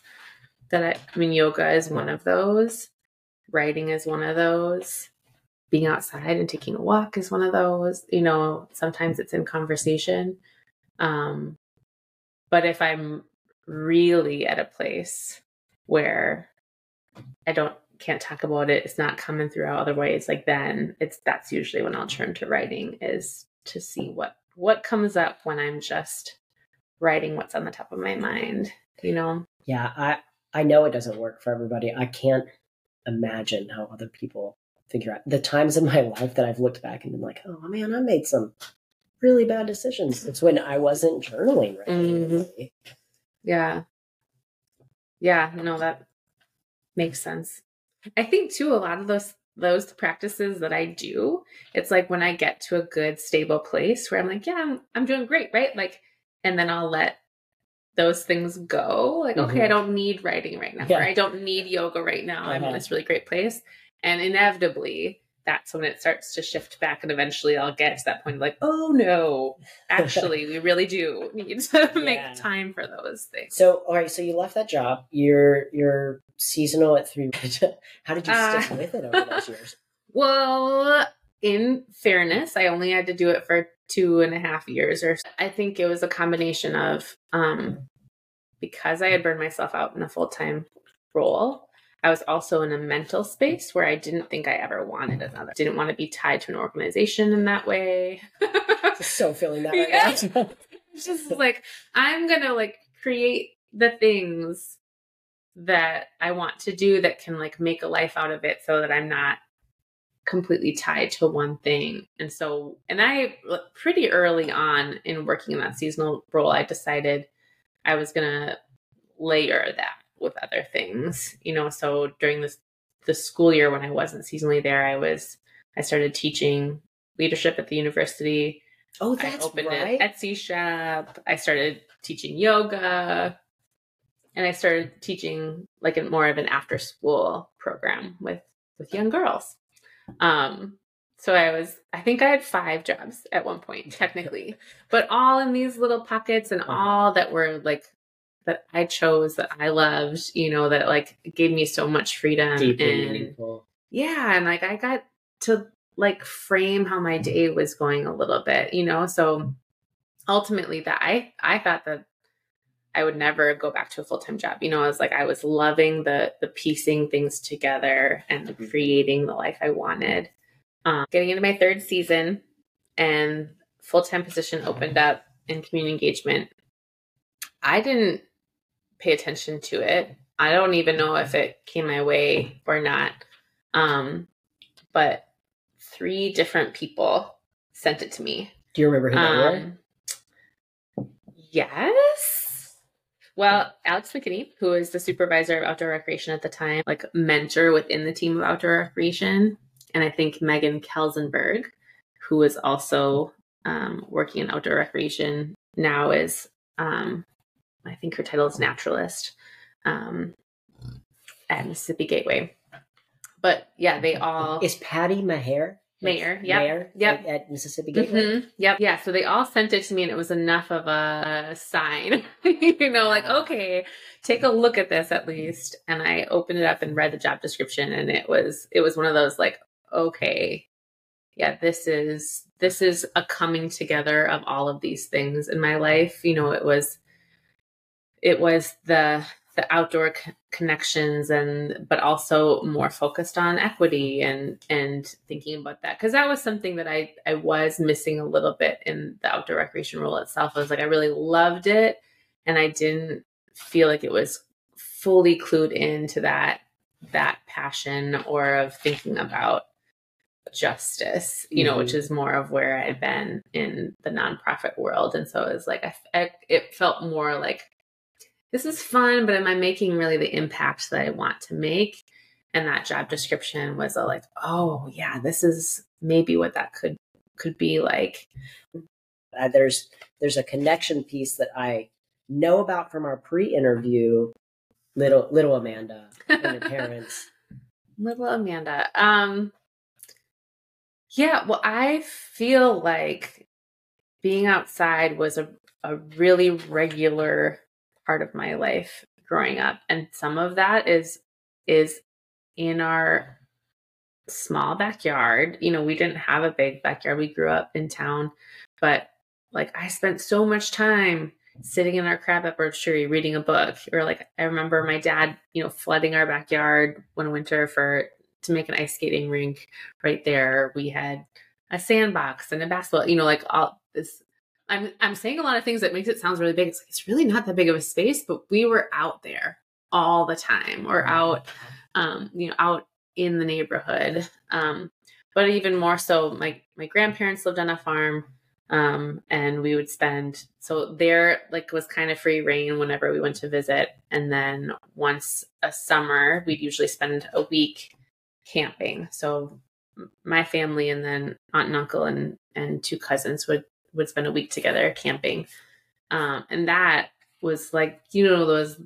that I, I mean, yoga is one of those, writing is one of those, being outside and taking a walk is one of those. You know, sometimes it's in conversation. Um, but if I'm really at a place where I don't can't talk about it, it's not coming through other ways, like then it's that's usually when I'll turn to writing is to see what what comes up when I'm just writing what's on the top of my mind, you know? Yeah, I I know it doesn't work for everybody. I can't imagine how other people figure out the times in my life that I've looked back and been like, oh man, I made some really bad decisions. It's when I wasn't journaling right. Mm-hmm. Yeah. Yeah, no, that makes sense. I think too, a lot of those those practices that I do, it's like when I get to a good stable place where I'm like, yeah, I'm I'm doing great, right? Like, and then I'll let those things go. Like, mm-hmm. okay, I mm-hmm. don't need writing right now, yeah. or I don't need yoga right now. I'm in uh-huh. this really great place. And inevitably, that's when it starts to shift back and eventually I'll get to that point of like, oh no, actually we really do need to make time for those things. So all right, so you left that job. You're you're seasonal at three how did you uh, stick with it over those years? Well, in fairness, I only had to do it for two and a half years or so. I think it was a combination of um because I had burned myself out in a full time role I was also in a mental space where I didn't think I ever wanted another. Didn't want to be tied to an organization in that way. so feeling that right yeah. now. just like I'm gonna like create the things that I want to do that can like make a life out of it so that I'm not completely tied to one thing. And so, and I pretty early on in working in that seasonal role, I decided I was going to layer that with other things, you know. So during this the school year when I wasn't seasonally there, I was I started teaching leadership at the university. Oh, that's I opened right. an Etsy shop. I started teaching yoga, and I started teaching like a, more of an after school program with with young girls. Um, so I was, I think I had five jobs at one point, technically, but all in these little pockets and uh-huh. all that were like that I chose that I loved, you know, that like gave me so much freedom Deeply and meaningful. yeah, and like I got to like frame how my mm-hmm. day was going a little bit, you know. So mm-hmm. ultimately that I I thought that I would never go back to a full-time job. You know, I was like I was loving the the piecing things together and mm-hmm. creating the life I wanted. Um, getting into my third season and full-time position opened up in community engagement. I didn't pay attention to it. I don't even know if it came my way or not. Um, but three different people sent it to me. Do you remember who um, they were? Yes. Well, Alex McKinney, who is the supervisor of outdoor recreation at the time, like mentor within the team of outdoor recreation. And I think Megan Kelsenberg, who is also um, working in outdoor recreation now, is um, I think her title is naturalist um, at Mississippi Gateway. But yeah, they all is Patty Maher. Mayor, yeah, Mayor, yep, at Mississippi Gateway. Mm-hmm. Yep, yeah. So they all sent it to me, and it was enough of a sign, you know, like okay, take a look at this at least. And I opened it up and read the job description, and it was it was one of those like, okay, yeah, this is this is a coming together of all of these things in my life. You know, it was it was the the outdoor connections and but also more focused on equity and and thinking about that because that was something that I I was missing a little bit in the outdoor recreation role itself. I was like I really loved it and I didn't feel like it was fully clued into that that passion or of thinking about justice, you know, mm-hmm. which is more of where I've been in the nonprofit world. And so it was like, I, I, it felt more like this is fun, but am I making really the impact that I want to make? And that job description was a like, oh yeah, this is maybe what that could could be like. Uh, there's there's a connection piece that I know about from our pre-interview. Little little Amanda and her parents. little Amanda. Um, yeah, well, I feel like being outside was a a really regular part of my life growing up. And some of that is is in our small backyard. You know we didn't have a big backyard. We grew up in town but like i spent so much time sitting in our crab crabapple tree reading a book. Or like i remember my dad you know flooding our backyard one winter for to make an ice skating rink right there. We had a sandbox and a basketball you know like all this I'm I'm saying a lot of things that makes it sounds really big. It's like it's really not that big of a space, but we were out there all the time or mm-hmm. out um, you know, out in the neighborhood. Um, but even more so my my grandparents lived on a farm um, and we would spend so there like was kind of free rein whenever we went to visit and then once a summer we'd usually spend a week camping so my family and then aunt and uncle and and two cousins would would spend a week together camping. Um, and that was like, you know, those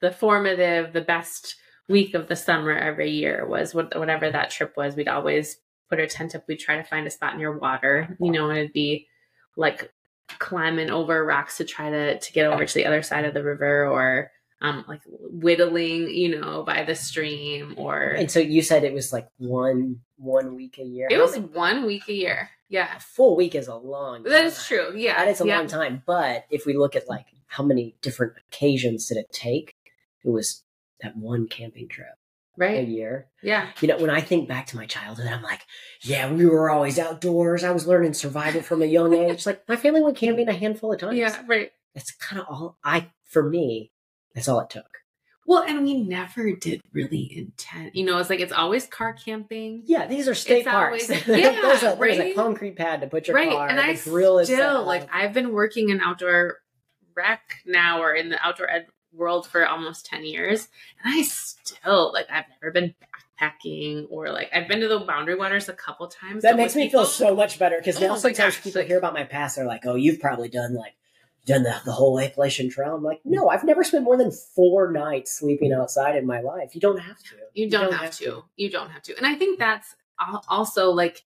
the formative, the best week of the summer every year was what, whatever that trip was. We'd always put our tent up, we'd try to find a spot near water, you know, and it'd be like climbing over rocks to try to to get over to the other side of the river or um like whittling you know by the stream or and so you said it was like one one week a year it was one week a year yeah a full week is a long time. that is true yeah that is a yeah. long time but if we look at like how many different occasions did it take it was that one camping trip right a year. Yeah. You know, when I think back to my childhood, I'm like, yeah, we were always outdoors. I was learning survival from a young age. Like my family went camping a handful of times. Yeah, right. That's kind of all I for me, that's all it took. Well, and we never did really intend. You know, it's like it's always car camping. Yeah, these are state It's parks. always- there's, yeah, a, there's a concrete pad to put your right. car. and I grill still like I've been working in outdoor rec now or in the outdoor ed world for almost 10 years. And I still like I've never been backpacking or like I've been to the boundary waters a couple times. that makes me feel so much better because Oh now my sometimes gosh, people like- hear about my past. They're like, "Oh, you've probably done like done the, the whole Appalachian Trail." I'm like, "No, I've never spent more than four nights sleeping outside in my life. You don't have to. You don't, have, to. You don't have to. And I think that's also like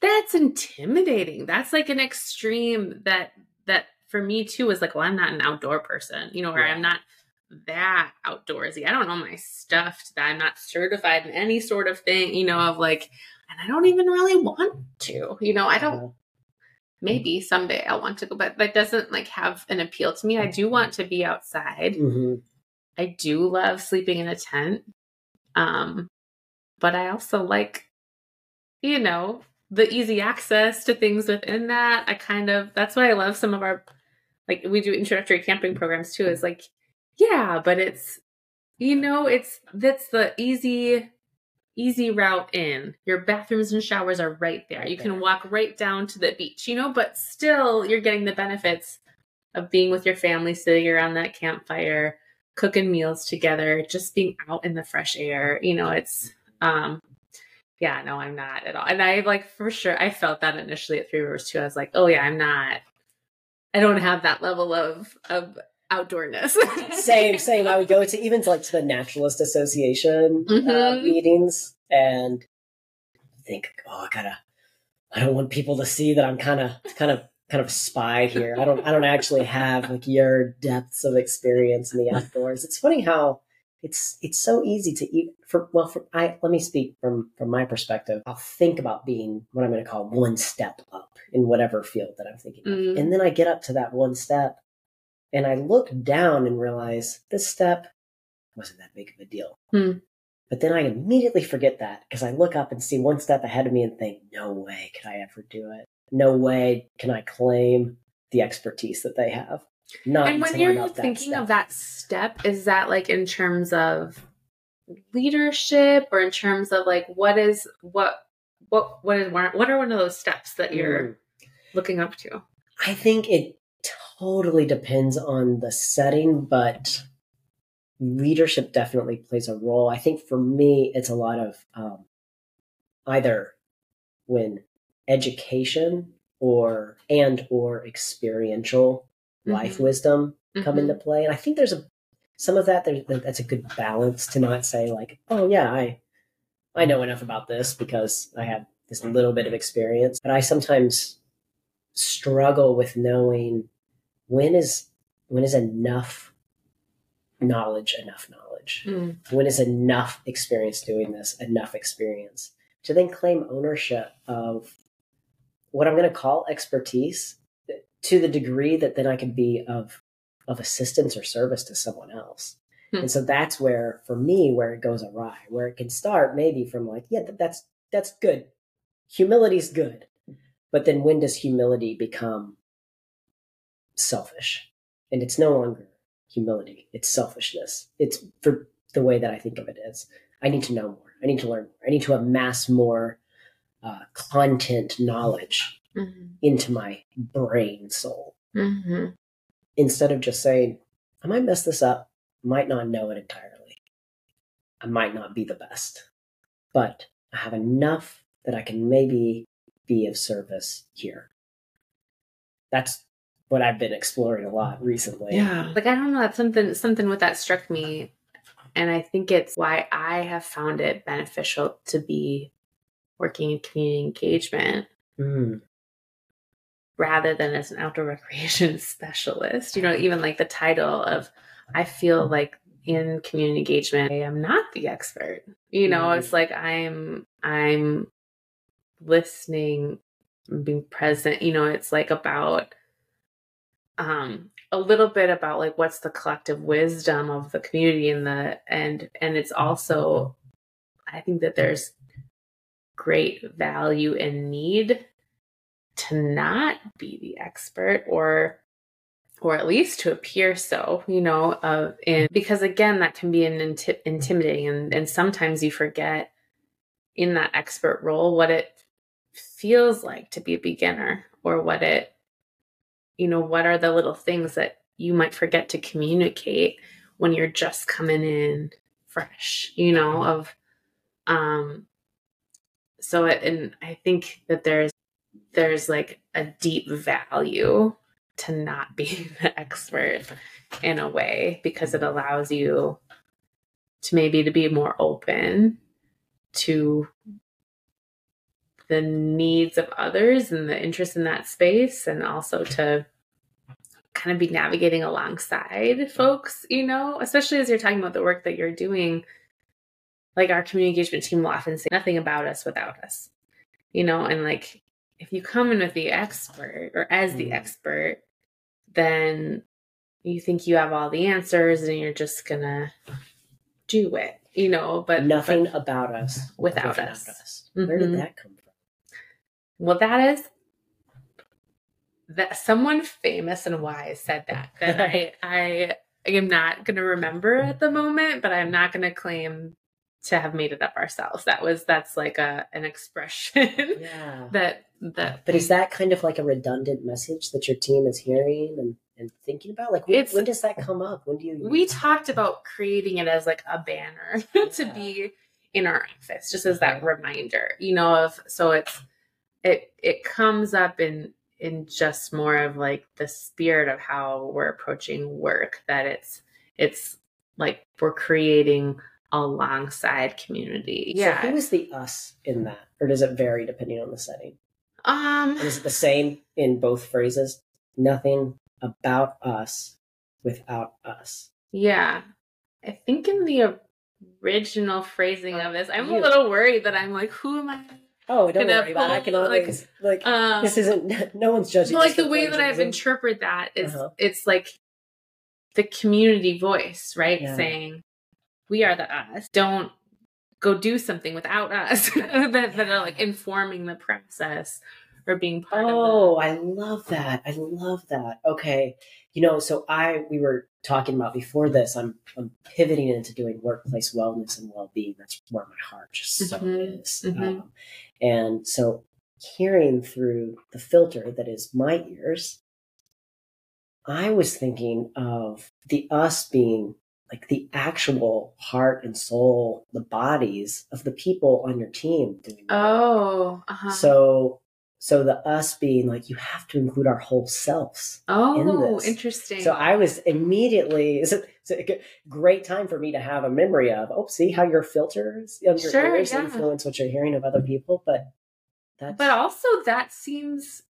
that's intimidating. That's like an extreme that that for me too is like, well, I'm not an outdoor person, you know, or Yeah. I'm not that outdoorsy. I don't know my stuff. That I'm not certified in any sort of thing, you know, of like, and I don't even really want to, you know, I don't. Maybe someday I'll want to go, but that doesn't like have an appeal to me. I do want to be outside. mhm. I do love sleeping in a tent. Um, but I also like, you know, the easy access to things within that. I kind of, that's why I love some of our, like, we do introductory camping programs too, is like, yeah, but it's, you know, it's, that's the easy, easy route in. Your bathrooms and showers are right there. You can walk right down to the beach, you know, but still you're getting the benefits of being with your family, sitting around that campfire, cooking meals together, just being out in the fresh air. You know, it's um yeah, no, I'm not at all. And I like for sure I felt that initially at Three Rivers too. I was like, oh yeah, I'm not I don't have that level of of outdoorness. same, same. I would go to even to like to the Naturalist Association uh, Mhm. meetings and think, oh, I gotta. I don't want people to see that I'm kind of, kind of, kind of a spy here. I don't, I don't actually have like your depths of experience in the outdoors. It's funny how it's, it's so easy to eat. For well, for I let me speak from from my perspective. I'll think about being what I'm going to call one step up in whatever field that I'm thinking of, Mm. and then I get up to that one step, and I look down and realize this step wasn't that big of a deal. Hmm. But then I immediately forget that because I look up and see one step ahead of me and think, no way could I ever do it. No way can I claim the expertise that they have. Not and when you're thinking step. of that step, is that like in terms of leadership or in terms of like what is what what what is what are one of those steps that you're Mm. looking up to? I think it totally depends on the setting, but leadership definitely plays a role. I think for me, it's a lot of um, either when education or and or experiential life Mhm. wisdom come Mhm. into play, and I think there's a some of that. There's that's a good balance to not say like, oh yeah, I I know enough about this because I have this little bit of experience, but I sometimes struggle with knowing when is when is enough knowledge enough knowledge? Mm. when is enough experience doing this enough experience? To then claim ownership of what i'm going to call expertise to the degree that then i can be of of assistance or service to someone else. Hmm. and so that's where for me where it goes awry where it can start maybe from like yeah th- that's that's good. Humility's good. But then when does humility become selfish. And it's no longer humility it's selfishness. It's for the way that i think of it is i need to know more. I need to learn more. I need to amass more uh, content knowledge Mhm. into my brain soul. Mhm. instead of just saying i might mess this up might not know it entirely i might not be the best but i have enough that i can maybe be of service here. That's what i've been exploring a lot recently Yeah. Like I don't know, that's something something with that struck me. And I think it's why I have found it beneficial to be working in community engagement Mm. rather than as an outdoor recreation specialist. You know, even like the title of, I feel like in community engagement, I am not the expert. You know, Mhm. it's like I'm, I'm listening, being present. You know, it's like about, um, a little bit about like what's the collective wisdom of the community and the and and it's also i think that there's great value and need to not be the expert or or at least to appear so you know of because again that can be an inti- intimidating and and sometimes you forget in that expert role what it feels like to be a beginner or what it you know what are the little things that you might forget to communicate when you're just coming in fresh you know of um so it, and i think that there's there's like a deep value to not being the expert in a way because it allows you to maybe to be more open to the needs of others and the interest in that space and also to kind of be navigating alongside folks you know especially as you're talking about the work that you're doing like our community engagement team will often say nothing about us without us you know and like if you come in with the expert or as the Mm. expert then you think you have all the answers and you're just gonna do it you know but Nothing but- about us without us. Where Mhm. did that come from? well that is that someone famous and wise said that that i i am not gonna remember at the moment but i'm not gonna claim to have made it up ourselves that was that's like a an expression Yeah. that that But is that kind of like a redundant message that your team is hearing and, and thinking about? Like, when, when does that come up? When do you? we talked about creating it as like a banner to Yeah. be in our office just as that reminder you know of so it's it it comes up in in just more of like the spirit of how we're approaching work that it's it's like we're creating alongside community So yeah who is the us in that, or does it vary depending on the setting? um And is it the same in both phrases? Nothing about us without us. yeah i think in the original phrasing of this i'm a little worried that i'm like who am i Oh, don't worry about it. I can pull, like, always like. um this isn't. No one's judging. Well, like the way that I've interpreted that is Uh-huh. it's like the community voice, right? Yeah. Saying we are the us. Don't go do something without us that, that are like informing the process or being part Oh, I love that. I love that. Okay. You know, so I we were talking about before this, I'm I'm pivoting into doing workplace wellness and well being. That's where my heart just so Mhm, is. mhm. Um, and so hearing through the filter that is my ears, I was thinking of the us being like the actual heart and soul, the bodies of the people on your team doing the the work. Oh, uh-huh. So so the us being like you have to include our whole selves. oh, this. interesting. So I was immediately it's a, it's a g- great time for me to have a memory of oh see how your filters your Sure, ears yeah. influence what you're hearing of other people, but that's but also that seems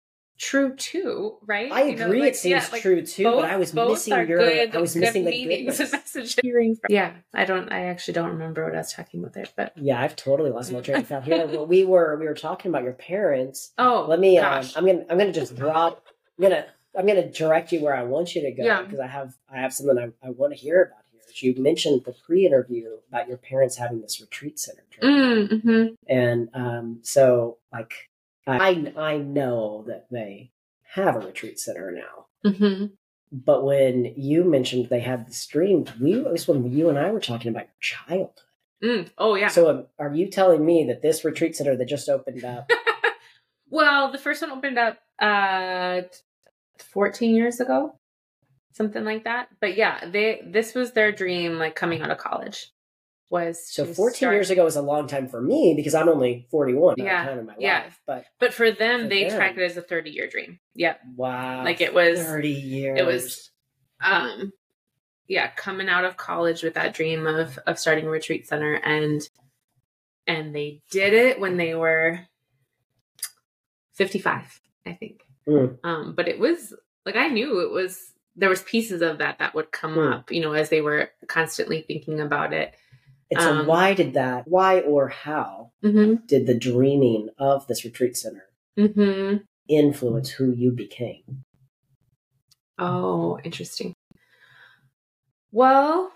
true too, right? I You know, agree like, it seems yeah, like, true too, both- but I was missing your good- I was good missing the meanings and goodness. messages hearing from. Yeah, I don't. I actually don't remember what I was talking about there, but Yeah, I've totally lost my train of thought here. Well, we were we were talking about your parents. oh, Let me. Um. I'm gonna. I'm gonna just drop. I'm gonna. I'm gonna direct you where I want you to go Yeah. because I have. I have something I, I want to hear about here. You mentioned the pre-interview about your parents having this retreat center. Mm, mhm. and um, so like I I know that they have a retreat center now. Mhm. But when you mentioned they had the stream, we it was when you and I were talking about your childhood. Mm. Oh yeah. So um, are you telling me that this retreat center that just opened up? well, the first one opened up uh 14 years ago. Something like that. But yeah, they this was their dream like coming out of college. Was So 14 start- years ago is a long time for me because I'm only 41 at Yeah, the time in my yeah. life. But But for them, For they them. tracked it as a 30 year dream. Yep. wow, Like it was 30 years. it was um yeah coming out of college with that dream of of starting a retreat center and and they did it when they were 55, I think. Mm. Um, but it was like I knew it was there was pieces of that that would come mm. up, you know, as they were constantly thinking about it. And so, um, why did that? Why or how mm-hmm. did the dreaming of this retreat center mm-hmm. influence who you became? Oh, interesting. Well,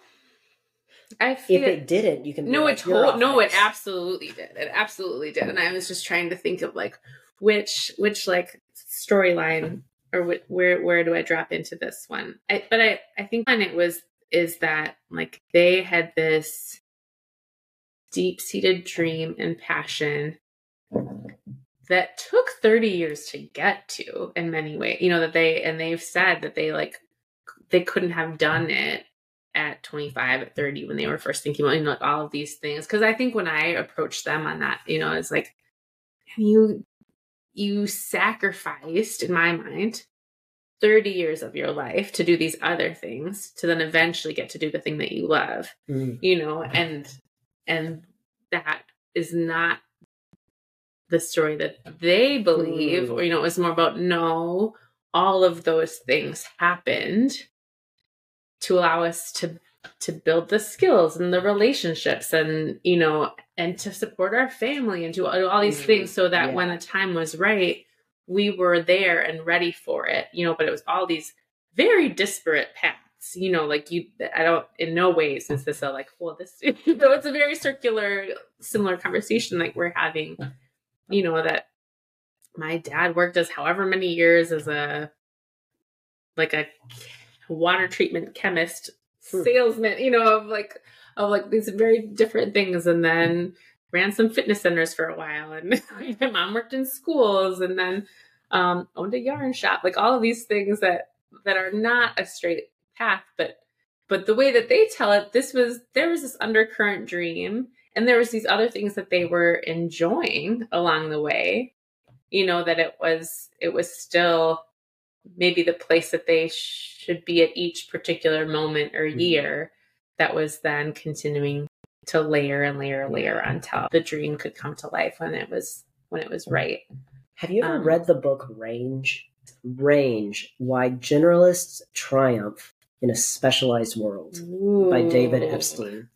I feel if it didn't, you can no, like, it told no, it absolutely did. It absolutely did. And I was just trying to think of like which which like storyline or wh- where where do I drop into this one? I, but I I think when it was is that like they had this deep seated dream and passion that took 30 years to get to in many ways you know that they and they've said that they like they couldn't have done it at 25 at 30 when they were first thinking about you know, like all of these things because i think when i approached them on that you know it's like you you sacrificed in my mind 30 years of your life to do these other things to then eventually get to do the thing that you love mm. you know and and that is not the story that they believe mm. or you know it's more about no all of those things happened to allow us to to build the skills and the relationships and you know and to support our family and do all these mm. things so that yeah. when the time was right we were there and ready for it you know but it was all these very disparate paths you know like you i don't in no ways is this a like well this you know it's a very circular similar conversation like we're having you know that my dad worked as however many years as a like a water treatment chemist hmm. salesman you know of like of like these very different things and then ran some fitness centers for a while and my mom worked in schools and then um, owned a yarn shop like all of these things that that are not a straight path but but the way that they tell it this was there was this undercurrent dream and there was these other things that they were enjoying along the way. You know that it was it was still maybe the place that they should be at each particular moment or mm-hmm. year that was then continuing to layer and layer and layer until the dream could come to life when it was when it was right. Have you ever um, read the book range? Range why generalists triumph in a Specialized World Ooh. by David Epstein.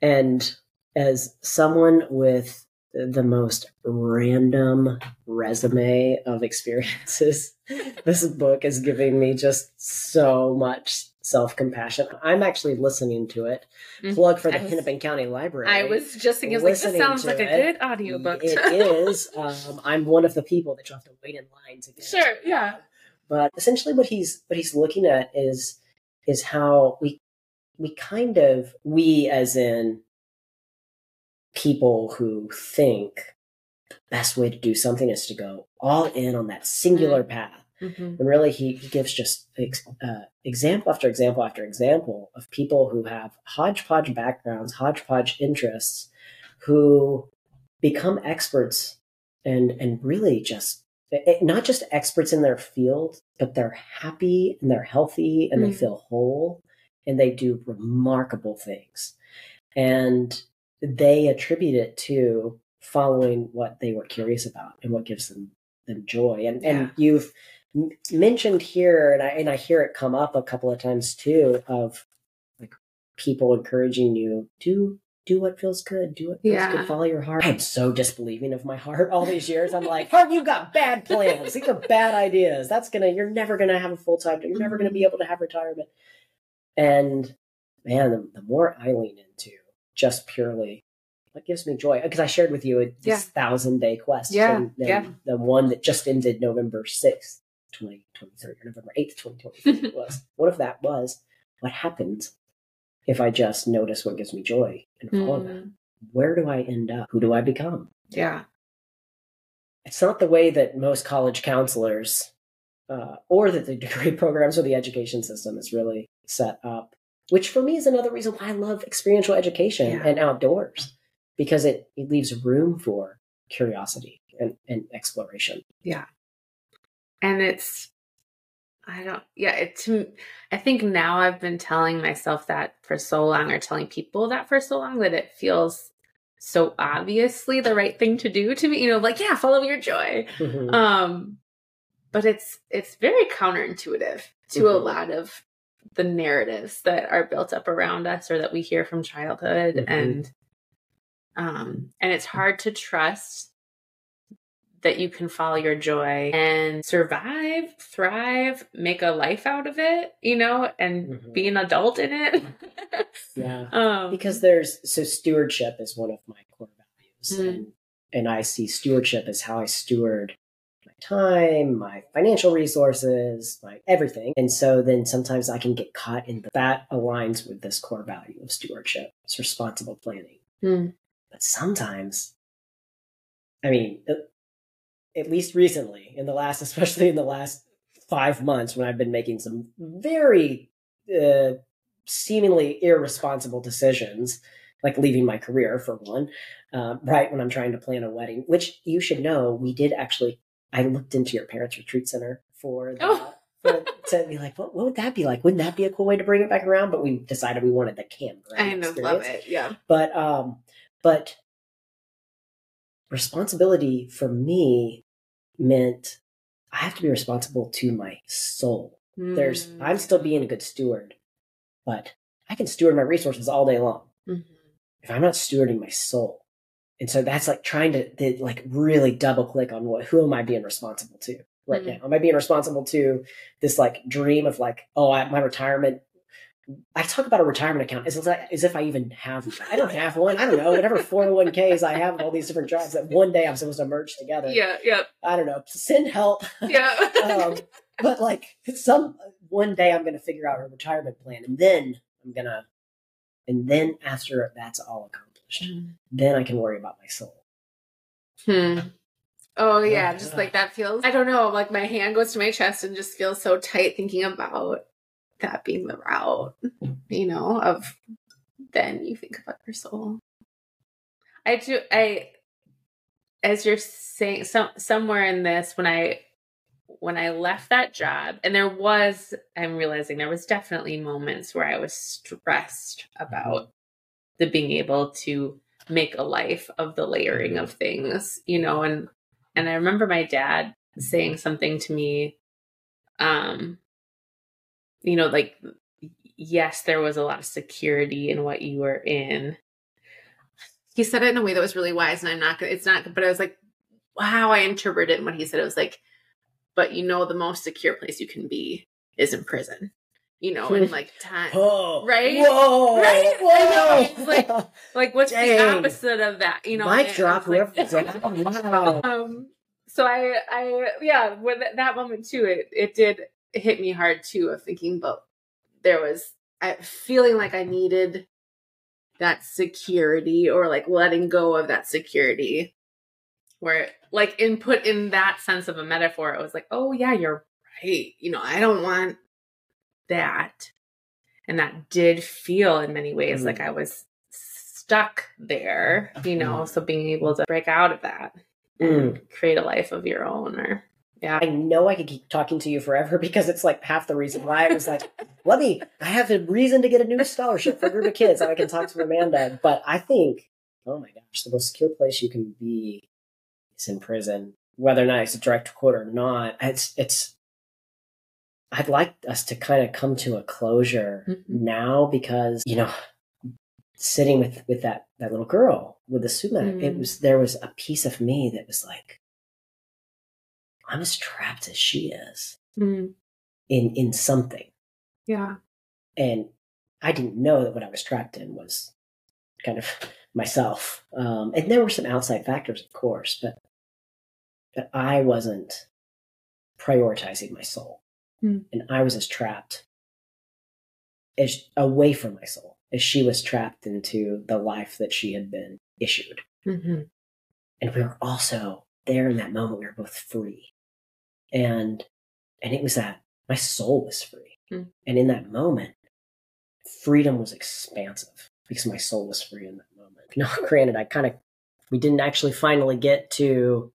And as someone with the most random resume of experiences, this book is giving me just so much self compassion. I'm actually listening to it. Mm-hmm. Plug for the was, Hennepin County Library. I was just thinking, like, this sounds like it. a good audiobook. It is. Um, I'm one of the people that you have to wait in line to get. Sure, yeah. But essentially, what he's what he's looking at is is how we we kind of we as in people who think the best way to do something is to go all in on that singular mm-hmm. path. Mm-hmm. And really, he, he gives just uh, example after example after example of people who have hodgepodge backgrounds, hodgepodge interests, who become experts and and really just it, not just experts in their field, but they're happy and they're healthy and mm. they feel whole and they do remarkable things. And they attribute it to following what they were curious about and what gives them them joy. And yeah. and you've mentioned here, and I and I hear it come up a couple of times too, of like people encouraging you do do what feels good. Do what feels yeah. good. Follow your heart. I'm so disbelieving of my heart all these years. I'm like, heart, you got bad plans. These are bad ideas. That's gonna. You're never gonna have a full time. You're never gonna be mm-hmm. able to have retirement. And man, the, the more I lean into just purely what gives me joy, because I shared with you this yeah. thousand day quest. Yeah. And, and yeah. The one that just ended November sixth, 2023, or November eighth, 2023 was. What if that was what happened if I just notice what gives me joy and mm. that, where do I end up? Who do I become? Yeah. It's not the way that most college counselors uh, or that the degree programs or the education system is really set up, which for me is another reason why I love experiential education yeah. and outdoors because it, it leaves room for curiosity and, and exploration. Yeah. And it's I don't, yeah, it's, I think now I've been telling myself that for so long or telling people that for so long that it feels so obviously the right thing to do to me you know like yeah follow your joy mm-hmm. um but it's it's very counterintuitive to mm-hmm. a lot of the narratives that are built up around us or that we hear from childhood mm-hmm. and um and it's hard to trust that you can follow your joy and survive, thrive, make a life out of it, you know, and mm-hmm. be an adult in it. yeah. Um, because there's so stewardship is one of my core values. Mm-hmm. And, and I see stewardship as how I steward my time, my financial resources, my everything. And so then sometimes I can get caught in the, that aligns with this core value of stewardship. It's responsible planning. Mm. But sometimes I mean, at least recently, in the last, especially in the last five months, when I've been making some very uh, seemingly irresponsible decisions, like leaving my career for one, uh, right when I'm trying to plan a wedding, which you should know, we did actually. I looked into your parents' retreat center for that. Oh. for, to be like, what, what would that be like? Wouldn't that be a cool way to bring it back around? But we decided we wanted the campground. I know, love it. Yeah. But um, but responsibility for me meant I have to be responsible to my soul. Mm. There's I'm still being a good steward, but I can steward my resources all day long. Mm-hmm. If I'm not stewarding my soul. And so that's like trying to, to like really double click on what who am I being responsible to right mm-hmm. now? Am I being responsible to this like dream of like, oh, I, my retirement I talk about a retirement account as, as if I even have one. I don't have one. I don't know. Whatever 401ks I have, all these different jobs that one day I'm supposed to merge together. Yeah, yeah. I don't know. Send help. Yeah. um, but like some one day I'm going to figure out a retirement plan and then I'm going to, and then after that's all accomplished, mm. then I can worry about my soul. Hmm. Oh yeah, just like that feels. I don't know. Like my hand goes to my chest and just feels so tight thinking about that being the route, you know, of then you think about your soul. I do I as you're saying some somewhere in this when I when I left that job and there was I'm realizing there was definitely moments where I was stressed about the being able to make a life of the layering of things, you know, and and I remember my dad saying something to me um you know, like, yes, there was a lot of security in what you were in. He said it in a way that was really wise, and I'm not it's not, but I was like, wow, I interpreted what he said. It was like, but you know, the most secure place you can be is in prison you know, in like time, oh, right? Whoa, right? Whoa. like, like what's Dang. the opposite of that? You know, mic drop. Like, wow. Um. So I, I, yeah, with that moment too, it it did hit me hard too of thinking but there was I, feeling like I needed that security or like letting go of that security where like input in that sense of a metaphor it was like oh yeah you're right you know i don't want that and that did feel in many ways mm. like i was stuck there you know mm. so being able to break out of that and mm. create a life of your own or yeah. I know I could keep talking to you forever because it's like half the reason why I was like, let me, I have a reason to get a new scholarship for a group of kids and I can talk to Amanda. But I think, oh my gosh, the most secure place you can be is in prison. Whether or not it's a direct quote or not, it's, it's, I'd like us to kind of come to a closure mm-hmm. now because, you know, sitting with, with that, that little girl with the sumac, mm-hmm. it was, there was a piece of me that was like, I'm as trapped as she is mm. in in something. Yeah. And I didn't know that what I was trapped in was kind of myself. Um, and there were some outside factors, of course, but but I wasn't prioritizing my soul, mm. and I was as trapped as away from my soul as she was trapped into the life that she had been issued. Mm-hmm. And we were also there in that moment. We were both free and and it was that my soul was free mm. and in that moment freedom was expansive because my soul was free in that moment now granted i kind of we didn't actually finally get to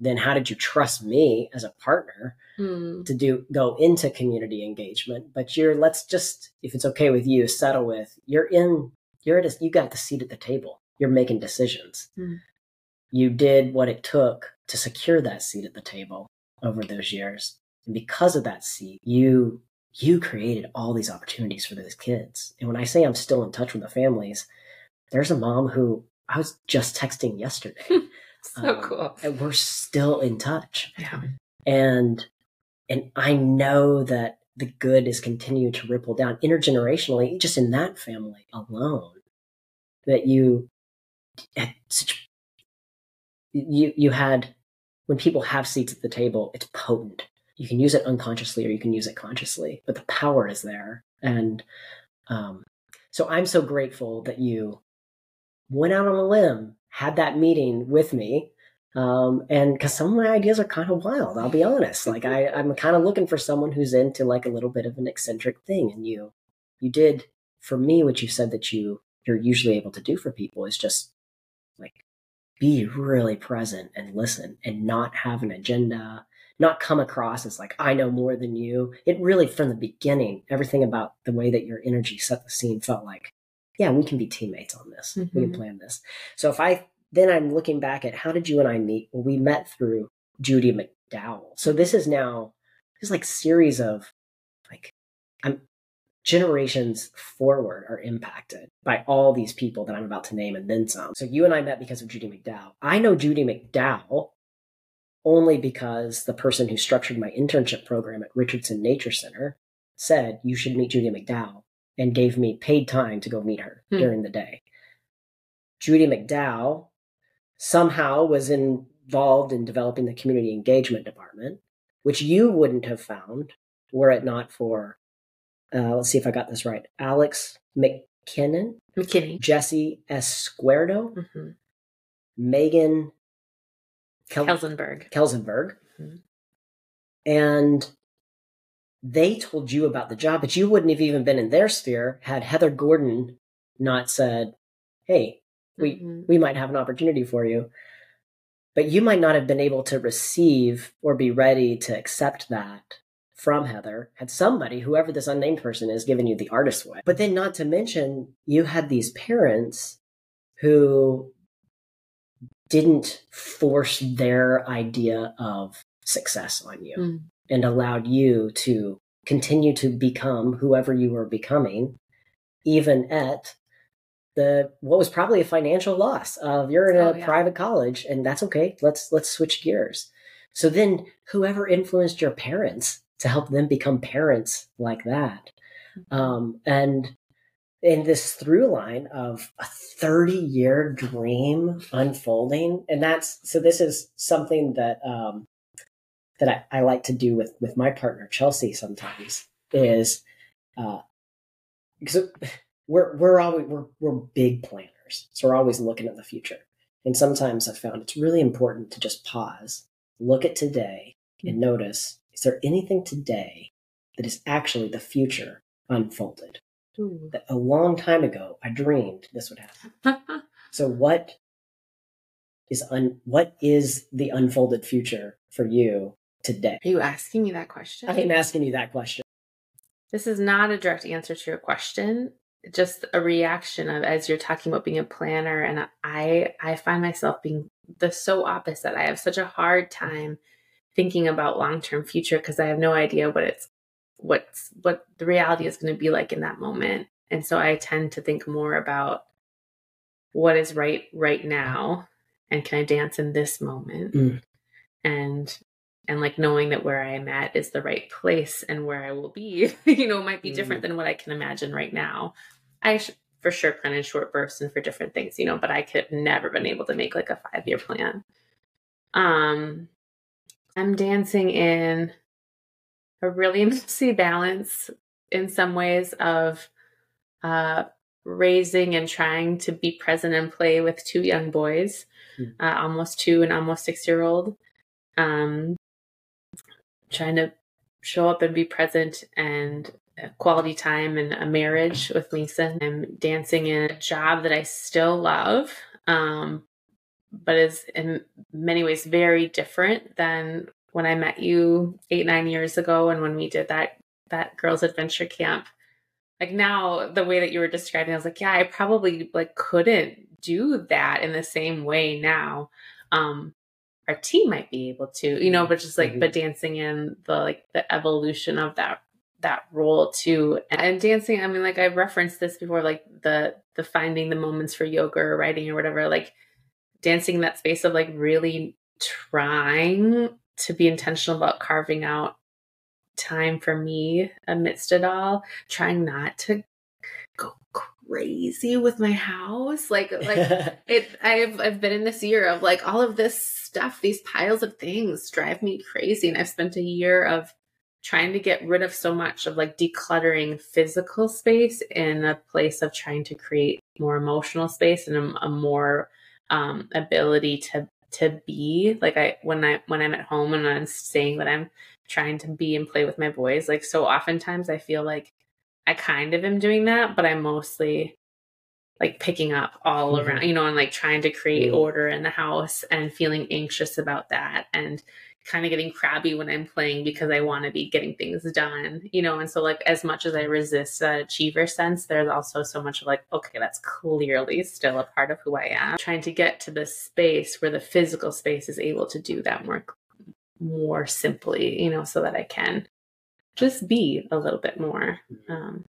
then how did you trust me as a partner mm. to do go into community engagement but you're let's just if it's okay with you settle with you're in you're at a, you got the seat at the table you're making decisions. Mm. You did what it took to secure that seat at the table over those years. And because of that seat, you you created all these opportunities for those kids. And when I say I'm still in touch with the families, there's a mom who I was just texting yesterday. so um, cool. And we're still in touch. Yeah. And and I know that the good is continuing to ripple down intergenerationally, just in that family alone. That you had such you you had when people have seats at the table, it's potent. You can use it unconsciously or you can use it consciously, but the power is there. And um, so I'm so grateful that you went out on a limb, had that meeting with me. Um, and because some of my ideas are kind of wild, I'll be honest. Like I, I'm kind of looking for someone who's into like a little bit of an eccentric thing. And you, you did for me what you said that you you're usually able to do for people is just like be really present and listen and not have an agenda, not come across as like, I know more than you. It really, from the beginning, everything about the way that your energy set the scene felt like, yeah, we can be teammates on this. Mm-hmm. We can mm-hmm. plan this. So if I, then I'm looking back at how did you and I meet? Well, we met through Judy McDowell. So this is now, this like series of like, I'm, generations forward are impacted by all these people that I'm about to name and then some. So you and I met because of Judy McDowell. I know Judy McDowell only because the person who structured my internship program at Richardson Nature Center said you should meet Judy McDowell and gave me paid time to go meet her hmm. during the day. Judy McDowell somehow was involved in developing the community engagement department, which you wouldn't have found were it not for uh, let's see if I got this right. Alex McKinnon, McKinney, Jesse Esquerdo, mm-hmm. Megan Kel- Kelsenberg, Kelsenberg, mm-hmm. and they told you about the job, but you wouldn't have even been in their sphere had Heather Gordon not said, "Hey, we mm-hmm. we might have an opportunity for you." But you might not have been able to receive or be ready to accept that from Heather had somebody, whoever this unnamed person is, given you the artist way. But then, not to mention, you had these parents who didn't force their idea of success on you mm. and allowed you to continue to become whoever you were becoming, even at the what was probably a financial loss of you're in a oh, yeah. private college and that's okay. Let's let's switch gears. So then whoever influenced your parents to help them become parents like that. Mm-hmm. Um, and in this through line of a 30 year dream unfolding. And that's so this is something that um, that I, I like to do with with my partner Chelsea sometimes is uh, because we're we're always we're we're big planners. So we're always looking at the future. And sometimes I've found it's really important to just pause, look at today, and mm-hmm. notice is there anything today that is actually the future unfolded? Ooh. That a long time ago I dreamed this would happen. so what is un what is the unfolded future for you today? Are you asking me that question? I am asking you that question. This is not a direct answer to your question. Just a reaction of as you're talking about being a planner, and I I find myself being the so opposite. I have such a hard time thinking about long-term future because I have no idea what it's what's what the reality is going to be like in that moment. And so I tend to think more about what is right right now and can I dance in this moment? Mm. And and like knowing that where I am at is the right place and where I will be, you know, might be mm. different than what I can imagine right now. I sh- for sure plan in short bursts and for different things, you know, but I could never been able to make like a five year plan. Um, I'm dancing in a really messy balance in some ways of uh, raising and trying to be present and play with two young boys, mm. uh, almost two and almost six year old. Um, trying to show up and be present and quality time and a marriage with Mason. I'm dancing in a job that I still love, um, but is in many ways very different than when I met you eight, nine years ago and when we did that that girls adventure camp. like now the way that you were describing, I was like, yeah, I probably like couldn't do that in the same way now. Um, our team might be able to, you know, but just like, mm-hmm. but dancing in the like the evolution of that that role too. And dancing, I mean, like I've referenced this before, like the the finding the moments for yoga or writing or whatever, like dancing in that space of like really trying to be intentional about carving out time for me amidst it all, trying not to go crazy with my house. Like like it I've I've been in this year of like all of this stuff, these piles of things drive me crazy. And I've spent a year of trying to get rid of so much of like decluttering physical space in a place of trying to create more emotional space and a, a more um, ability to to be like I when I when I'm at home and I'm saying that I'm trying to be and play with my boys like so oftentimes I feel like I kind of am doing that but I'm mostly like picking up all mm-hmm. around you know and like trying to create mm-hmm. order in the house and feeling anxious about that and kind of getting crabby when I'm playing because I want to be getting things done, you know. And so, like, as much as I resist that achiever sense, there's also so much of like, okay, that's clearly still a part of who I am. Trying to get to the space where the physical space is able to do that more, more simply, you know, so that I can just be a little bit more. Um,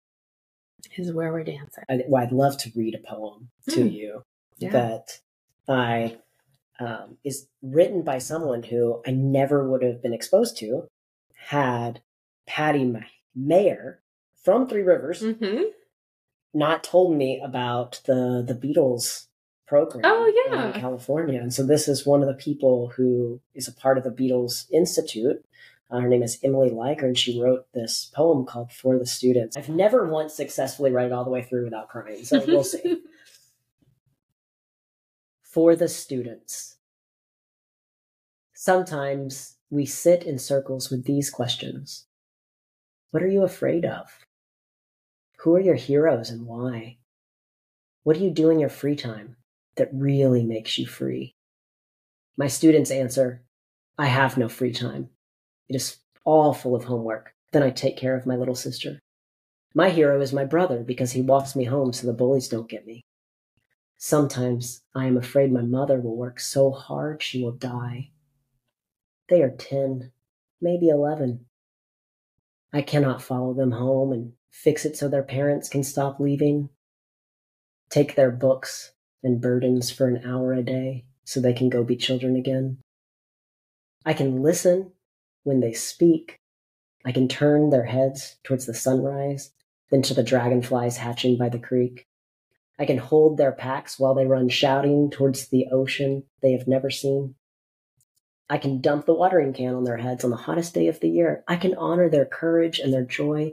is where we're dancing. I, well, I'd love to read a poem to mm. you yeah. that I um, is written by someone who I never would have been exposed to had Patty Mayer from Three Rivers mm-hmm. not told me about the the BEETLES program oh, yeah. in California. And so this is one of the people who is a part of the BEETLES Institute. Uh, her name is Emily Lygren, and she wrote this poem called For the Students. I've never once successfully read it all the way through without crying, so we'll see. for the students. Sometimes we sit in circles with these questions What are you afraid of? Who are your heroes and why? What do you do in your free time that really makes you free? My students answer I have no free time. It is all full of homework. Then I take care of my little sister. My hero is my brother because he walks me home so the bullies don't get me. Sometimes I am afraid my mother will work so hard she will die. They are 10, maybe 11. I cannot follow them home and fix it so their parents can stop leaving, take their books and burdens for an hour a day so they can go be children again. I can listen when they speak. I can turn their heads towards the sunrise, then to the dragonflies hatching by the creek. I can hold their packs while they run shouting towards the ocean they have never seen. I can dump the watering can on their heads on the hottest day of the year. I can honor their courage and their joy.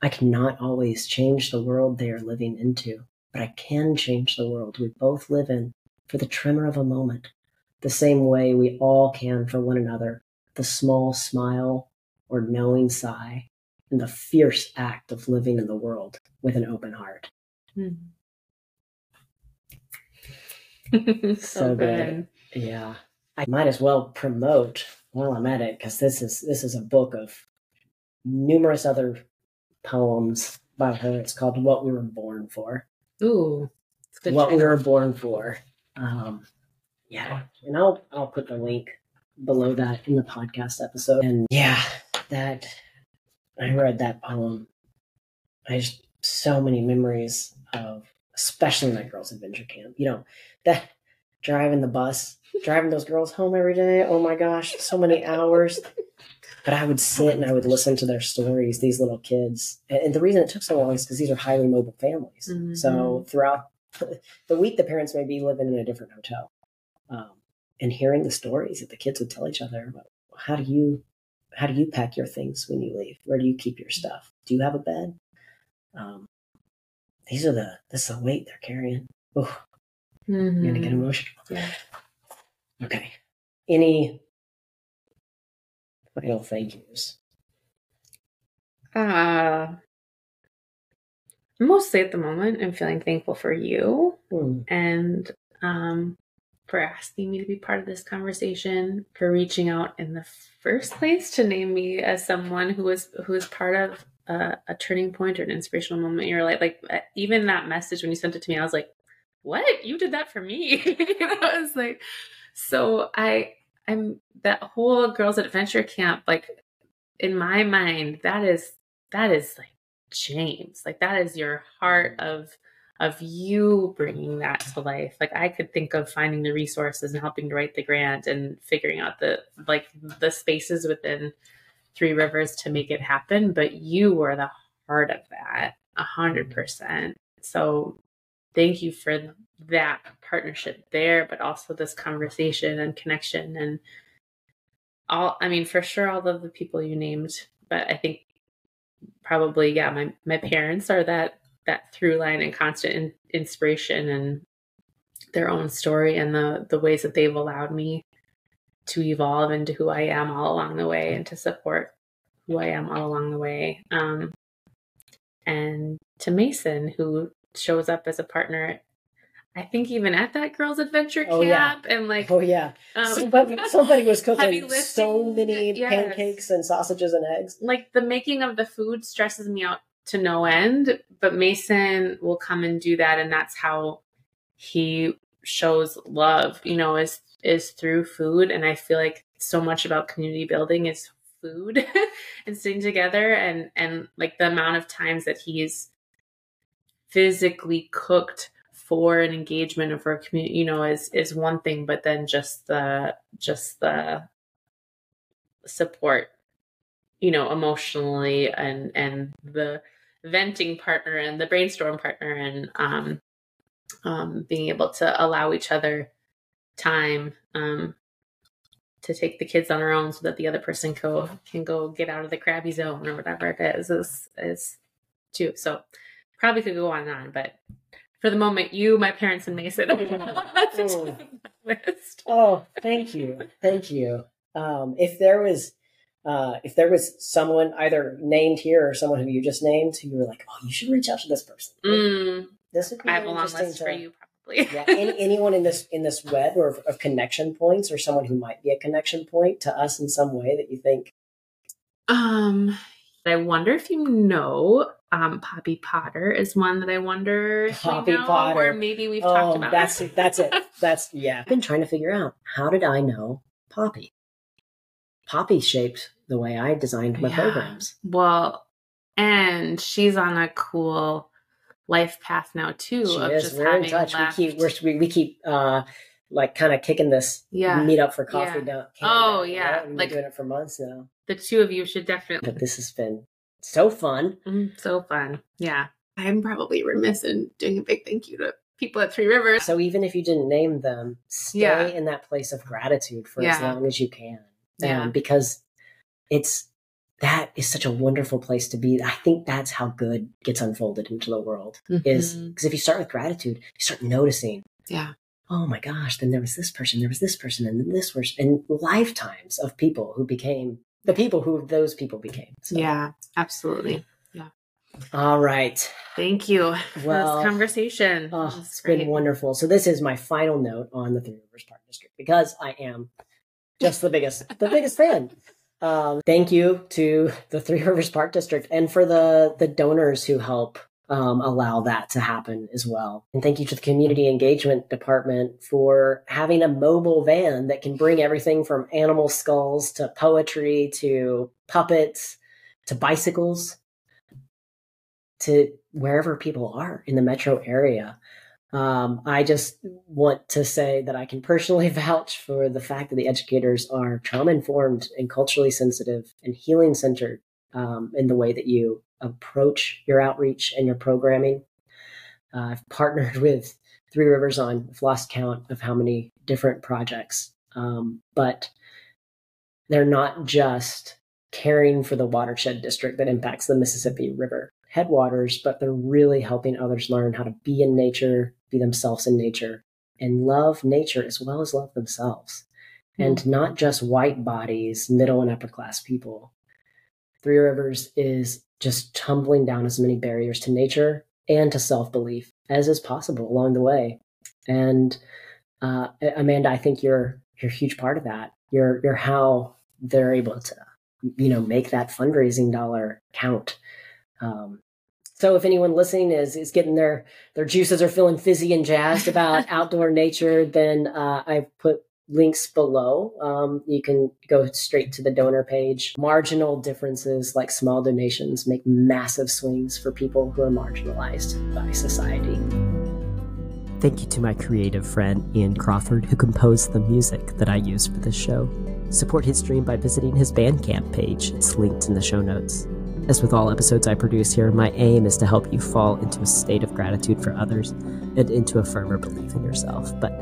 I cannot always change the world they are living into, but I can change the world we both live in for the tremor of a moment, the same way we all can for one another, the small smile or knowing sigh, and the fierce act of living in the world with an open heart. Mm-hmm. so, so good. good. Yeah. I might as well promote while I'm at it because this is this is a book of numerous other poems by her. It's called "What We Were Born For." Ooh, what we were born for. Um, yeah, and I'll I'll put the link below that in the podcast episode. And yeah, that I read that poem. I just so many memories of especially my girls adventure camp. You know, that driving the bus, driving those girls home every day. Oh my gosh, so many hours. But I would sit and I would listen to their stories, these little kids. And the reason it took so long is because these are highly mobile families. Mm-hmm. So throughout the week, the parents may be living in a different hotel. Um, and hearing the stories that the kids would tell each other about how do you how do you pack your things when you leave? Where do you keep your stuff? Do you have a bed? Um, these are the this is the weight they're carrying. Oh, mm-hmm. I'm gonna get emotional. Yeah. Okay. Any final thank yous? Uh mostly at the moment I'm feeling thankful for you mm. and um for asking me to be part of this conversation, for reaching out in the first place to name me as someone who was who is part of a, a turning point or an inspirational moment in your life? Like uh, even that message when you sent it to me, I was like, "What? You did that for me?" I was like, so I I'm that whole girls adventure camp. Like in my mind, that is that is like James. Like that is your heart of of you bringing that to life. Like I could think of finding the resources and helping to write the grant and figuring out the like the spaces within Three Rivers to make it happen, but you were the heart of that, a hundred mm-hmm. percent. So thank you for that partnership there, but also this conversation and connection and all I mean, for sure all of the people you named, but I think probably, yeah, my my parents are that that through line and constant in, inspiration and their own story and the the ways that they've allowed me to evolve into who I am all along the way and to support who I am all along the way. Um, and to Mason, who shows up as a partner, I think even at that girls' adventure camp, oh, yeah. and like, oh yeah, um, somebody, somebody was cooking so many yes. pancakes and sausages and eggs. Like the making of the food stresses me out to no end, but Mason will come and do that, and that's how he shows love. You know, is is through food, and I feel like so much about community building is food and sitting together, and and like the amount of times that he's physically cooked for an engagement or for a community, you know, is is one thing, but then just the just the support you know emotionally and and the venting partner and the brainstorm partner and um, um, being able to allow each other time um, to take the kids on our own so that the other person go can go get out of the crabby zone or whatever it is is is too so probably could go on and on but for the moment you my parents and mason oh. oh thank you thank you um, if there was uh, if there was someone either named here or someone who you just named who you were like, oh, you should reach out to this person. Mm, this would be I have a long list to, for you, probably. yeah, any, anyone in this in this web or of, of, connection points, or someone who might be a connection point to us in some way that you think. Um, I wonder if you know um, Poppy Potter is one that I wonder Poppy know, Potter, or maybe we've oh, talked about. That's that's it. That's yeah. I've been trying to figure out how did I know Poppy. Poppy shaped the way I designed my yeah. programs. Well, and she's on a cool life path now too. She is. we're in touch. Left. We keep we're, we, we keep uh like kind of kicking this yeah. meet up for coffee yeah. down. Oh yeah, we've like, been doing it for months now. The two of you should definitely. But this has been so fun. Mm, so fun. Yeah, I'm probably remiss in doing a big thank you to people at Three Rivers. So even if you didn't name them, stay yeah. in that place of gratitude for as long as you can. Yeah. Um, because it's that is such a wonderful place to be. I think that's how good gets unfolded into the world mm-hmm. is because if you start with gratitude, you start noticing. Yeah. Oh my gosh, then there was this person, there was this person, and then this person, and lifetimes of people who became the people who those people became. So. Yeah, absolutely. Yeah. All right. Thank you well, for this conversation. Oh, it's great. been wonderful. So this is my final note on the Three Rivers Park District because I am just the biggest, the biggest fan. Um, thank you to the Three Rivers Park District and for the the donors who help um, allow that to happen as well. And thank you to the Community Engagement Department for having a mobile van that can bring everything from animal skulls to poetry to puppets to bicycles to wherever people are in the metro area. Um, I just want to say that I can personally vouch for the fact that the educators are trauma informed and culturally sensitive and healing centered um, in the way that you approach your outreach and your programming. Uh, I've partnered with Three Rivers on, I've lost count of how many different projects, um, but they're not just caring for the watershed district that impacts the Mississippi River headwaters, but they're really helping others learn how to be in nature, be themselves in nature, and love nature as well as love themselves. Mm-hmm. And not just white bodies, middle and upper class people. Three Rivers is just tumbling down as many barriers to nature and to self belief as is possible along the way. And uh, Amanda, I think you're you're a huge part of that. You're you're how they're able to, you know, make that fundraising dollar count Um, so if anyone listening is is getting their their juices are feeling fizzy and jazzed about outdoor nature, then uh, I've put links below. Um, you can go straight to the donor page. Marginal differences like small donations make massive swings for people who are marginalized by society. Thank you to my creative friend Ian Crawford, who composed the music that I use for this show. Support his dream by visiting his Bandcamp page. It's linked in the show notes. As with all episodes I produce here, my aim is to help you fall into a state of gratitude for others and into a firmer belief in yourself. But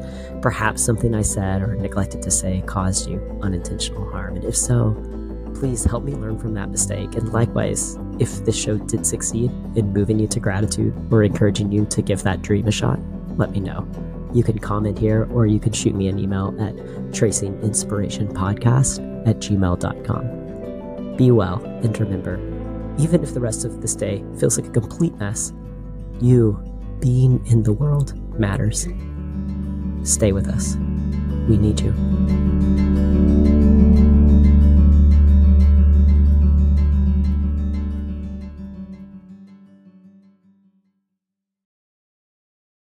perhaps something I said or neglected to say caused you unintentional harm. And if so, please help me learn from that mistake. And likewise, if this show did succeed in moving you to gratitude or encouraging you to give that dream a shot, let me know. You can comment here or you can shoot me an email at tracinginspirationpodcast at gmail.com. Be well and remember, even if the rest of this day feels like a complete mess, you being in the world matters. Stay with us. We need you.